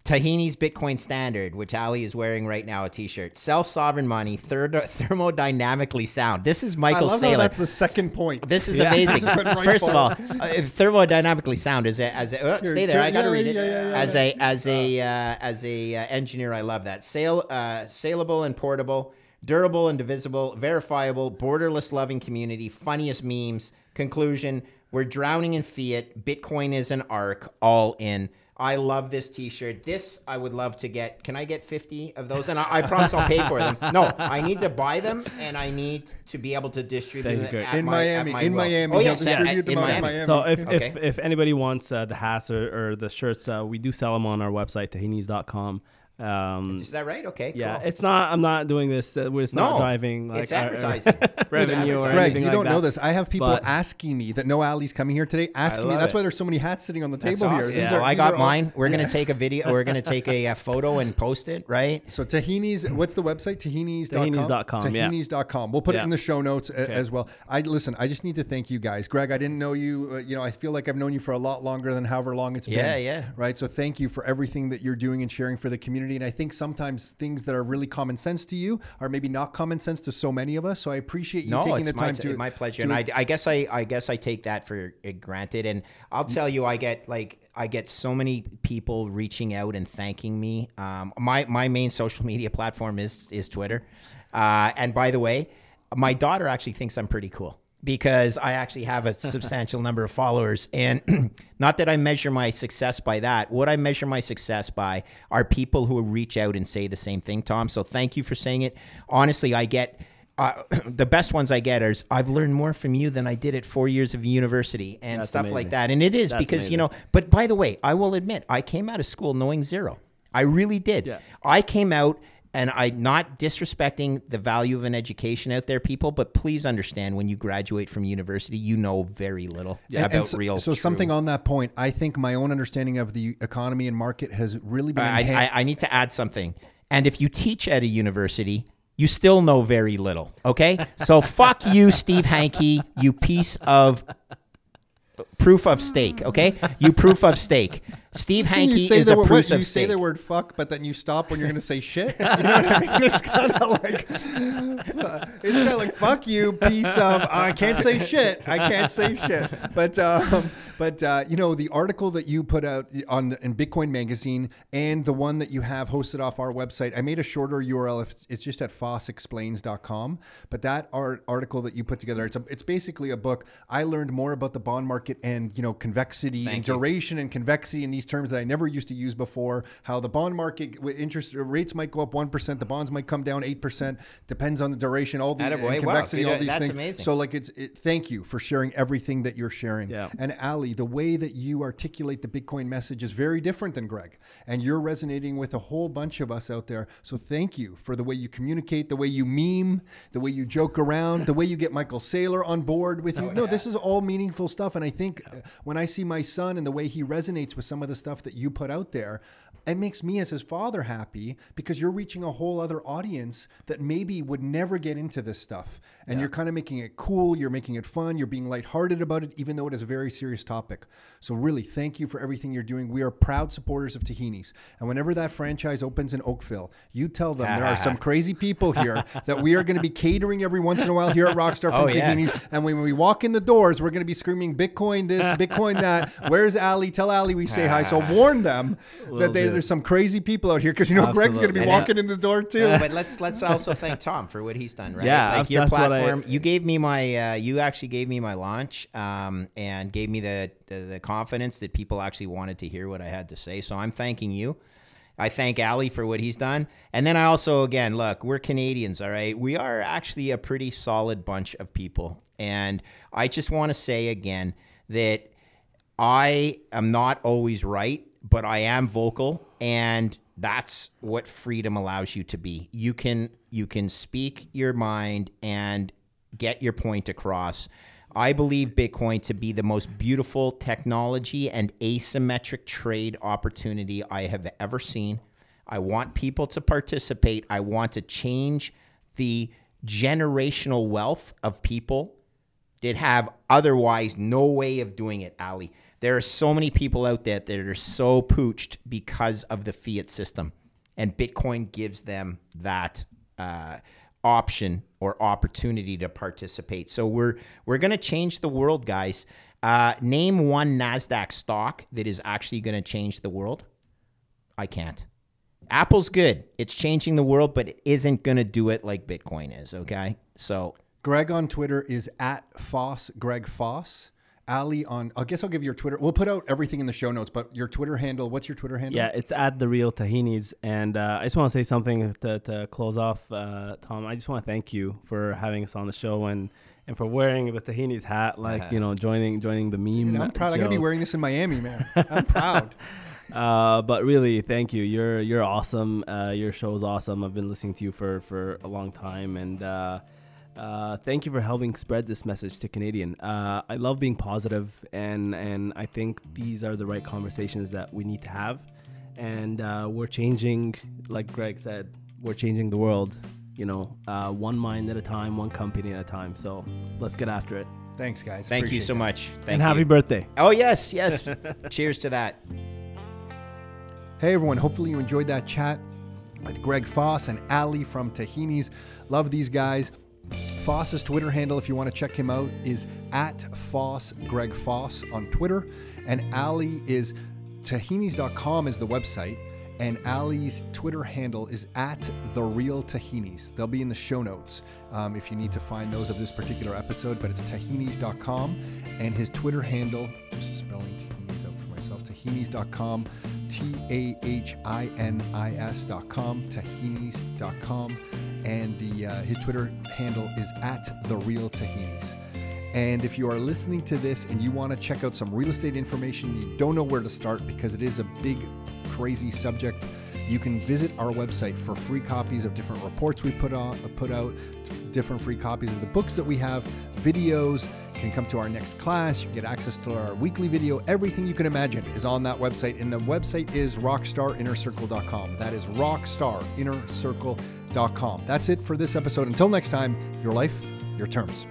S3: Tahini's Bitcoin Standard, which Ali is wearing right now, a t-shirt. Self-sovereign money, third, thermodynamically sound. This is
S1: I
S3: Michael
S1: love how
S3: Saylor.
S1: that's the second point.
S3: This is amazing.
S1: Right
S3: First of all, uh, thermodynamically sound is a, as a, uh, stay there. I got to
S1: yeah,
S3: read it.
S1: yeah, yeah, yeah,
S3: as a as a uh, as a uh, engineer, I love that. Sail uh, saleable and portable, durable and divisible, verifiable, borderless loving community, funniest memes. Conclusion: We're drowning in fiat. Bitcoin is an ark. All in. I love this T-shirt. This I would love to get. Can I get fifty of those? And I, I promise I'll pay for them. No, I need to buy them, and I need to be able to distribute them
S1: In
S3: my-
S1: Miami, in
S3: will.
S1: Miami.
S3: Oh
S1: He'll
S3: yes,
S1: distribute
S3: yes,
S1: them
S3: in
S1: in
S3: Miami.
S1: Miami.
S4: So if,
S3: Okay.
S4: if, if anybody wants uh, the hats or, or the shirts, uh, we do sell them on our website, tahinis.com. Um,
S3: Is that right? Okay.
S4: yeah,
S3: cool.
S4: it's not. I'm not doing this. Uh, it's not driving like
S3: it's
S4: our- our
S3: advertising.
S4: revenue or
S3: advertising.
S1: Greg,
S4: anything
S1: you
S4: like
S1: don't
S4: that.
S1: know this. I have people
S4: But-
S1: asking me that know Ali's coming here today, asking me. That's
S3: it.
S1: why there's so many hats sitting on the
S3: That's
S1: table
S3: awesome.
S1: here. These
S3: Yeah,
S1: are-
S3: well, I
S1: these
S3: got
S1: are all-
S3: mine. We're gonna take a video. We're gonna take a, uh photo and post it. Right.
S1: So Tahini's, what's the website? Tahinis.com.
S4: Tahinis.com, yeah.
S1: Tahinis.com. We'll put it in the show notes a- as well. I listen. I just need to thank you guys, Greg. I didn't know you. Uh, you know, I feel like I've known you for a lot longer than however long it's been.
S3: Yeah, yeah.
S1: Right. So thank you for everything that you're doing and sharing for the community. And I think sometimes things that are really common sense to you are maybe not common sense to so many of us. So I appreciate you
S3: No,
S1: taking the
S3: my,
S1: time
S3: t-
S1: to
S3: my pleasure,
S1: to-
S3: and I, I guess I, I guess I take that for granted. And I'll tell you, I get like I get so many people reaching out and thanking me. Um, my my main social media platform is is Twitter, uh, and by the way, my daughter actually thinks I'm pretty cool because I actually have a substantial number of followers. And not that I measure my success by that. What I measure my success by are people who reach out and say the same thing, Tom. So thank you for saying it. Honestly, I get. Uh, the best ones I get is I've learned more from you than I did at four years of university and
S4: That's
S3: stuff like that. And it is
S4: That's
S3: because, you know, but by the way, I will admit, I came out of school knowing zero. I really did.
S4: Yeah.
S3: I came out and I not disrespecting the value of an education out there, people, but please understand when you graduate from university, you know very little
S1: And- and
S3: about
S1: so,
S3: real.
S1: so
S3: true-
S1: something on that point, I think my own understanding of the economy and market has really been
S3: I. I, I need to add something. And if you teach at a university, you still know very little. Okay, so fuck you, Steve Hanke, you piece of proof of stake. Okay, you proof of stake. Steve
S1: you Hanke
S3: is a
S1: word,
S3: proof of
S1: you
S3: stake.
S1: say the word fuck, but then you stop when you're going to say shit. You know what I mean? It's kind of like it's kind of like fuck you, piece of. I can't say shit. I can't say shit. But um, but uh, you know the article that you put out on in Bitcoin Magazine and the one that you have hosted off our website. I made a shorter URL. If it's just at fossexplains.com. But that art, article that you put together, it's a, it's basically a book. I learned more about the bond market and you know convexity and
S3: you.
S1: duration and convexity and these terms that I never used to use before. How the bond market with interest rates might go up one percent, the bonds might come down eight percent. Depends on the duration, all the
S3: Attaboy.
S1: and
S3: Wow,
S1: convexity,
S3: dude,
S1: all these
S3: that's
S1: things.
S3: amazing.
S1: So like it's it, thank you for sharing everything that you're sharing.
S4: Yeah.
S1: And Ali, the way that you articulate the Bitcoin message is very different than Greg, and you're resonating with a whole bunch of us out there. So thank you for the way you communicate, the way you meme, the way you joke around, the way you get Michael Saylor on board with you. Oh, no, this is all meaningful stuff, and I think Uh, when I see my son and the way he resonates with some of the stuff that you put out there, it makes me as his father happy because you're reaching a whole other audience that maybe would never get into this stuff. And you're kind of making it cool, you're making it fun, you're being lighthearted about it, even though it is a very serious topic. So, really, thank you for everything you're doing. We are proud supporters of Tahinis. And whenever that franchise opens in Oakville, you tell them there are some crazy people here that we are going to be catering every once in a while here at Rockstar oh, from
S3: Oh, yeah.
S1: Tahinis. And when we walk in the doors, we're going to be screaming Bitcoin this, Bitcoin that. Where's Ali? Tell Ali we say hi. So warn them that they. There's some crazy people out here because you know Greg's going to be
S4: Absolutely.
S1: walking in the door too.
S3: but let's let's also thank Tom for what he's done, right?
S4: Yeah,
S3: like your
S4: that's what I-
S3: platform. you gave me my, uh, you actually gave me my launch, um, and gave me the, the the confidence that people actually wanted to hear what I had to say. So I'm thanking you. I thank Ali for what he's done, and then I also, again, look, we're Canadians, all right. We are actually a pretty solid bunch of people, and I just want to say again that I am not always right, but I am vocal and that's what freedom allows you to be. You can you can speak your mind and get your point across. I believe Bitcoin to be the most beautiful technology and asymmetric trade opportunity I have ever seen. I want people to participate. I want to change the generational wealth of people that have otherwise no way of doing it, Ali. There are so many people out there that are so pooched because of the fiat system, and Bitcoin gives them that uh, option or opportunity to participate. So we're we're going to change the world, guys. Uh, name one Nasdaq stock that is actually going to change the world. I can't. Apple's good; it's changing the world, but it isn't going to do it like Bitcoin is. Okay, so
S1: Greg on Twitter is at Foss, Greg Foss. Ali on, I guess I'll give you your Twitter. We'll put out everything in the show notes, but your Twitter handle, what's your Twitter handle?
S4: Yeah, it's at the real tahinis, and uh, I just want to say something to, to close off, uh, Tom. I just want to thank you for having us on the show and and for wearing the tahinis hat, like you know, joining joining the meme.
S1: Dude, I'm proud. I'm going to be wearing this in Miami, man. I'm proud.
S4: Uh, but really, thank you. You're you're awesome. Uh, your show's awesome. I've been listening to you for for a long time, and uh, thank you for helping spread this message to Canadian. Uh, I love being positive, and and I think these are the right conversations that we need to have. And uh, we're changing, like Greg said, we're changing the world. You know, uh, one mind at a time, one company at a time. So let's get after it.
S1: Thanks, guys.
S3: thank you so
S1: that.
S3: much. Thank
S4: and
S3: you.
S4: happy birthday.
S3: Oh yes, yes. Cheers to that.
S1: Hey, everyone. Hopefully, you enjoyed that chat with Greg Foss and Ali from Tahini's. Love these guys. Foss's Twitter handle, if you want to check him out, is at Foss Greg Foss on Twitter. And Ali is tahinis.com is the website. And Ali's Twitter handle is at the real tahinis. They'll be in the show notes um, if you need to find those of this particular episode, but it's tahinis.com. And his Twitter handle, just spelling tahinis out for myself, tahinis.com, T A H I N I S.com, tahinis.com. And the uh, his Twitter handle is at the real tahinis. And if you are listening to this and you want to check out some real estate information, you don't know where to start because it is a big, crazy subject. You can visit our website for free copies of different reports we put on, put out, different free copies of the books that we have, videos. Can come to our next class. You get access to our weekly video. Everything you can imagine is on that website, and the website is rockstarinnercircle.com. That is rockstarinnercircle.com. That's it for this episode. Until next time, your life, your terms.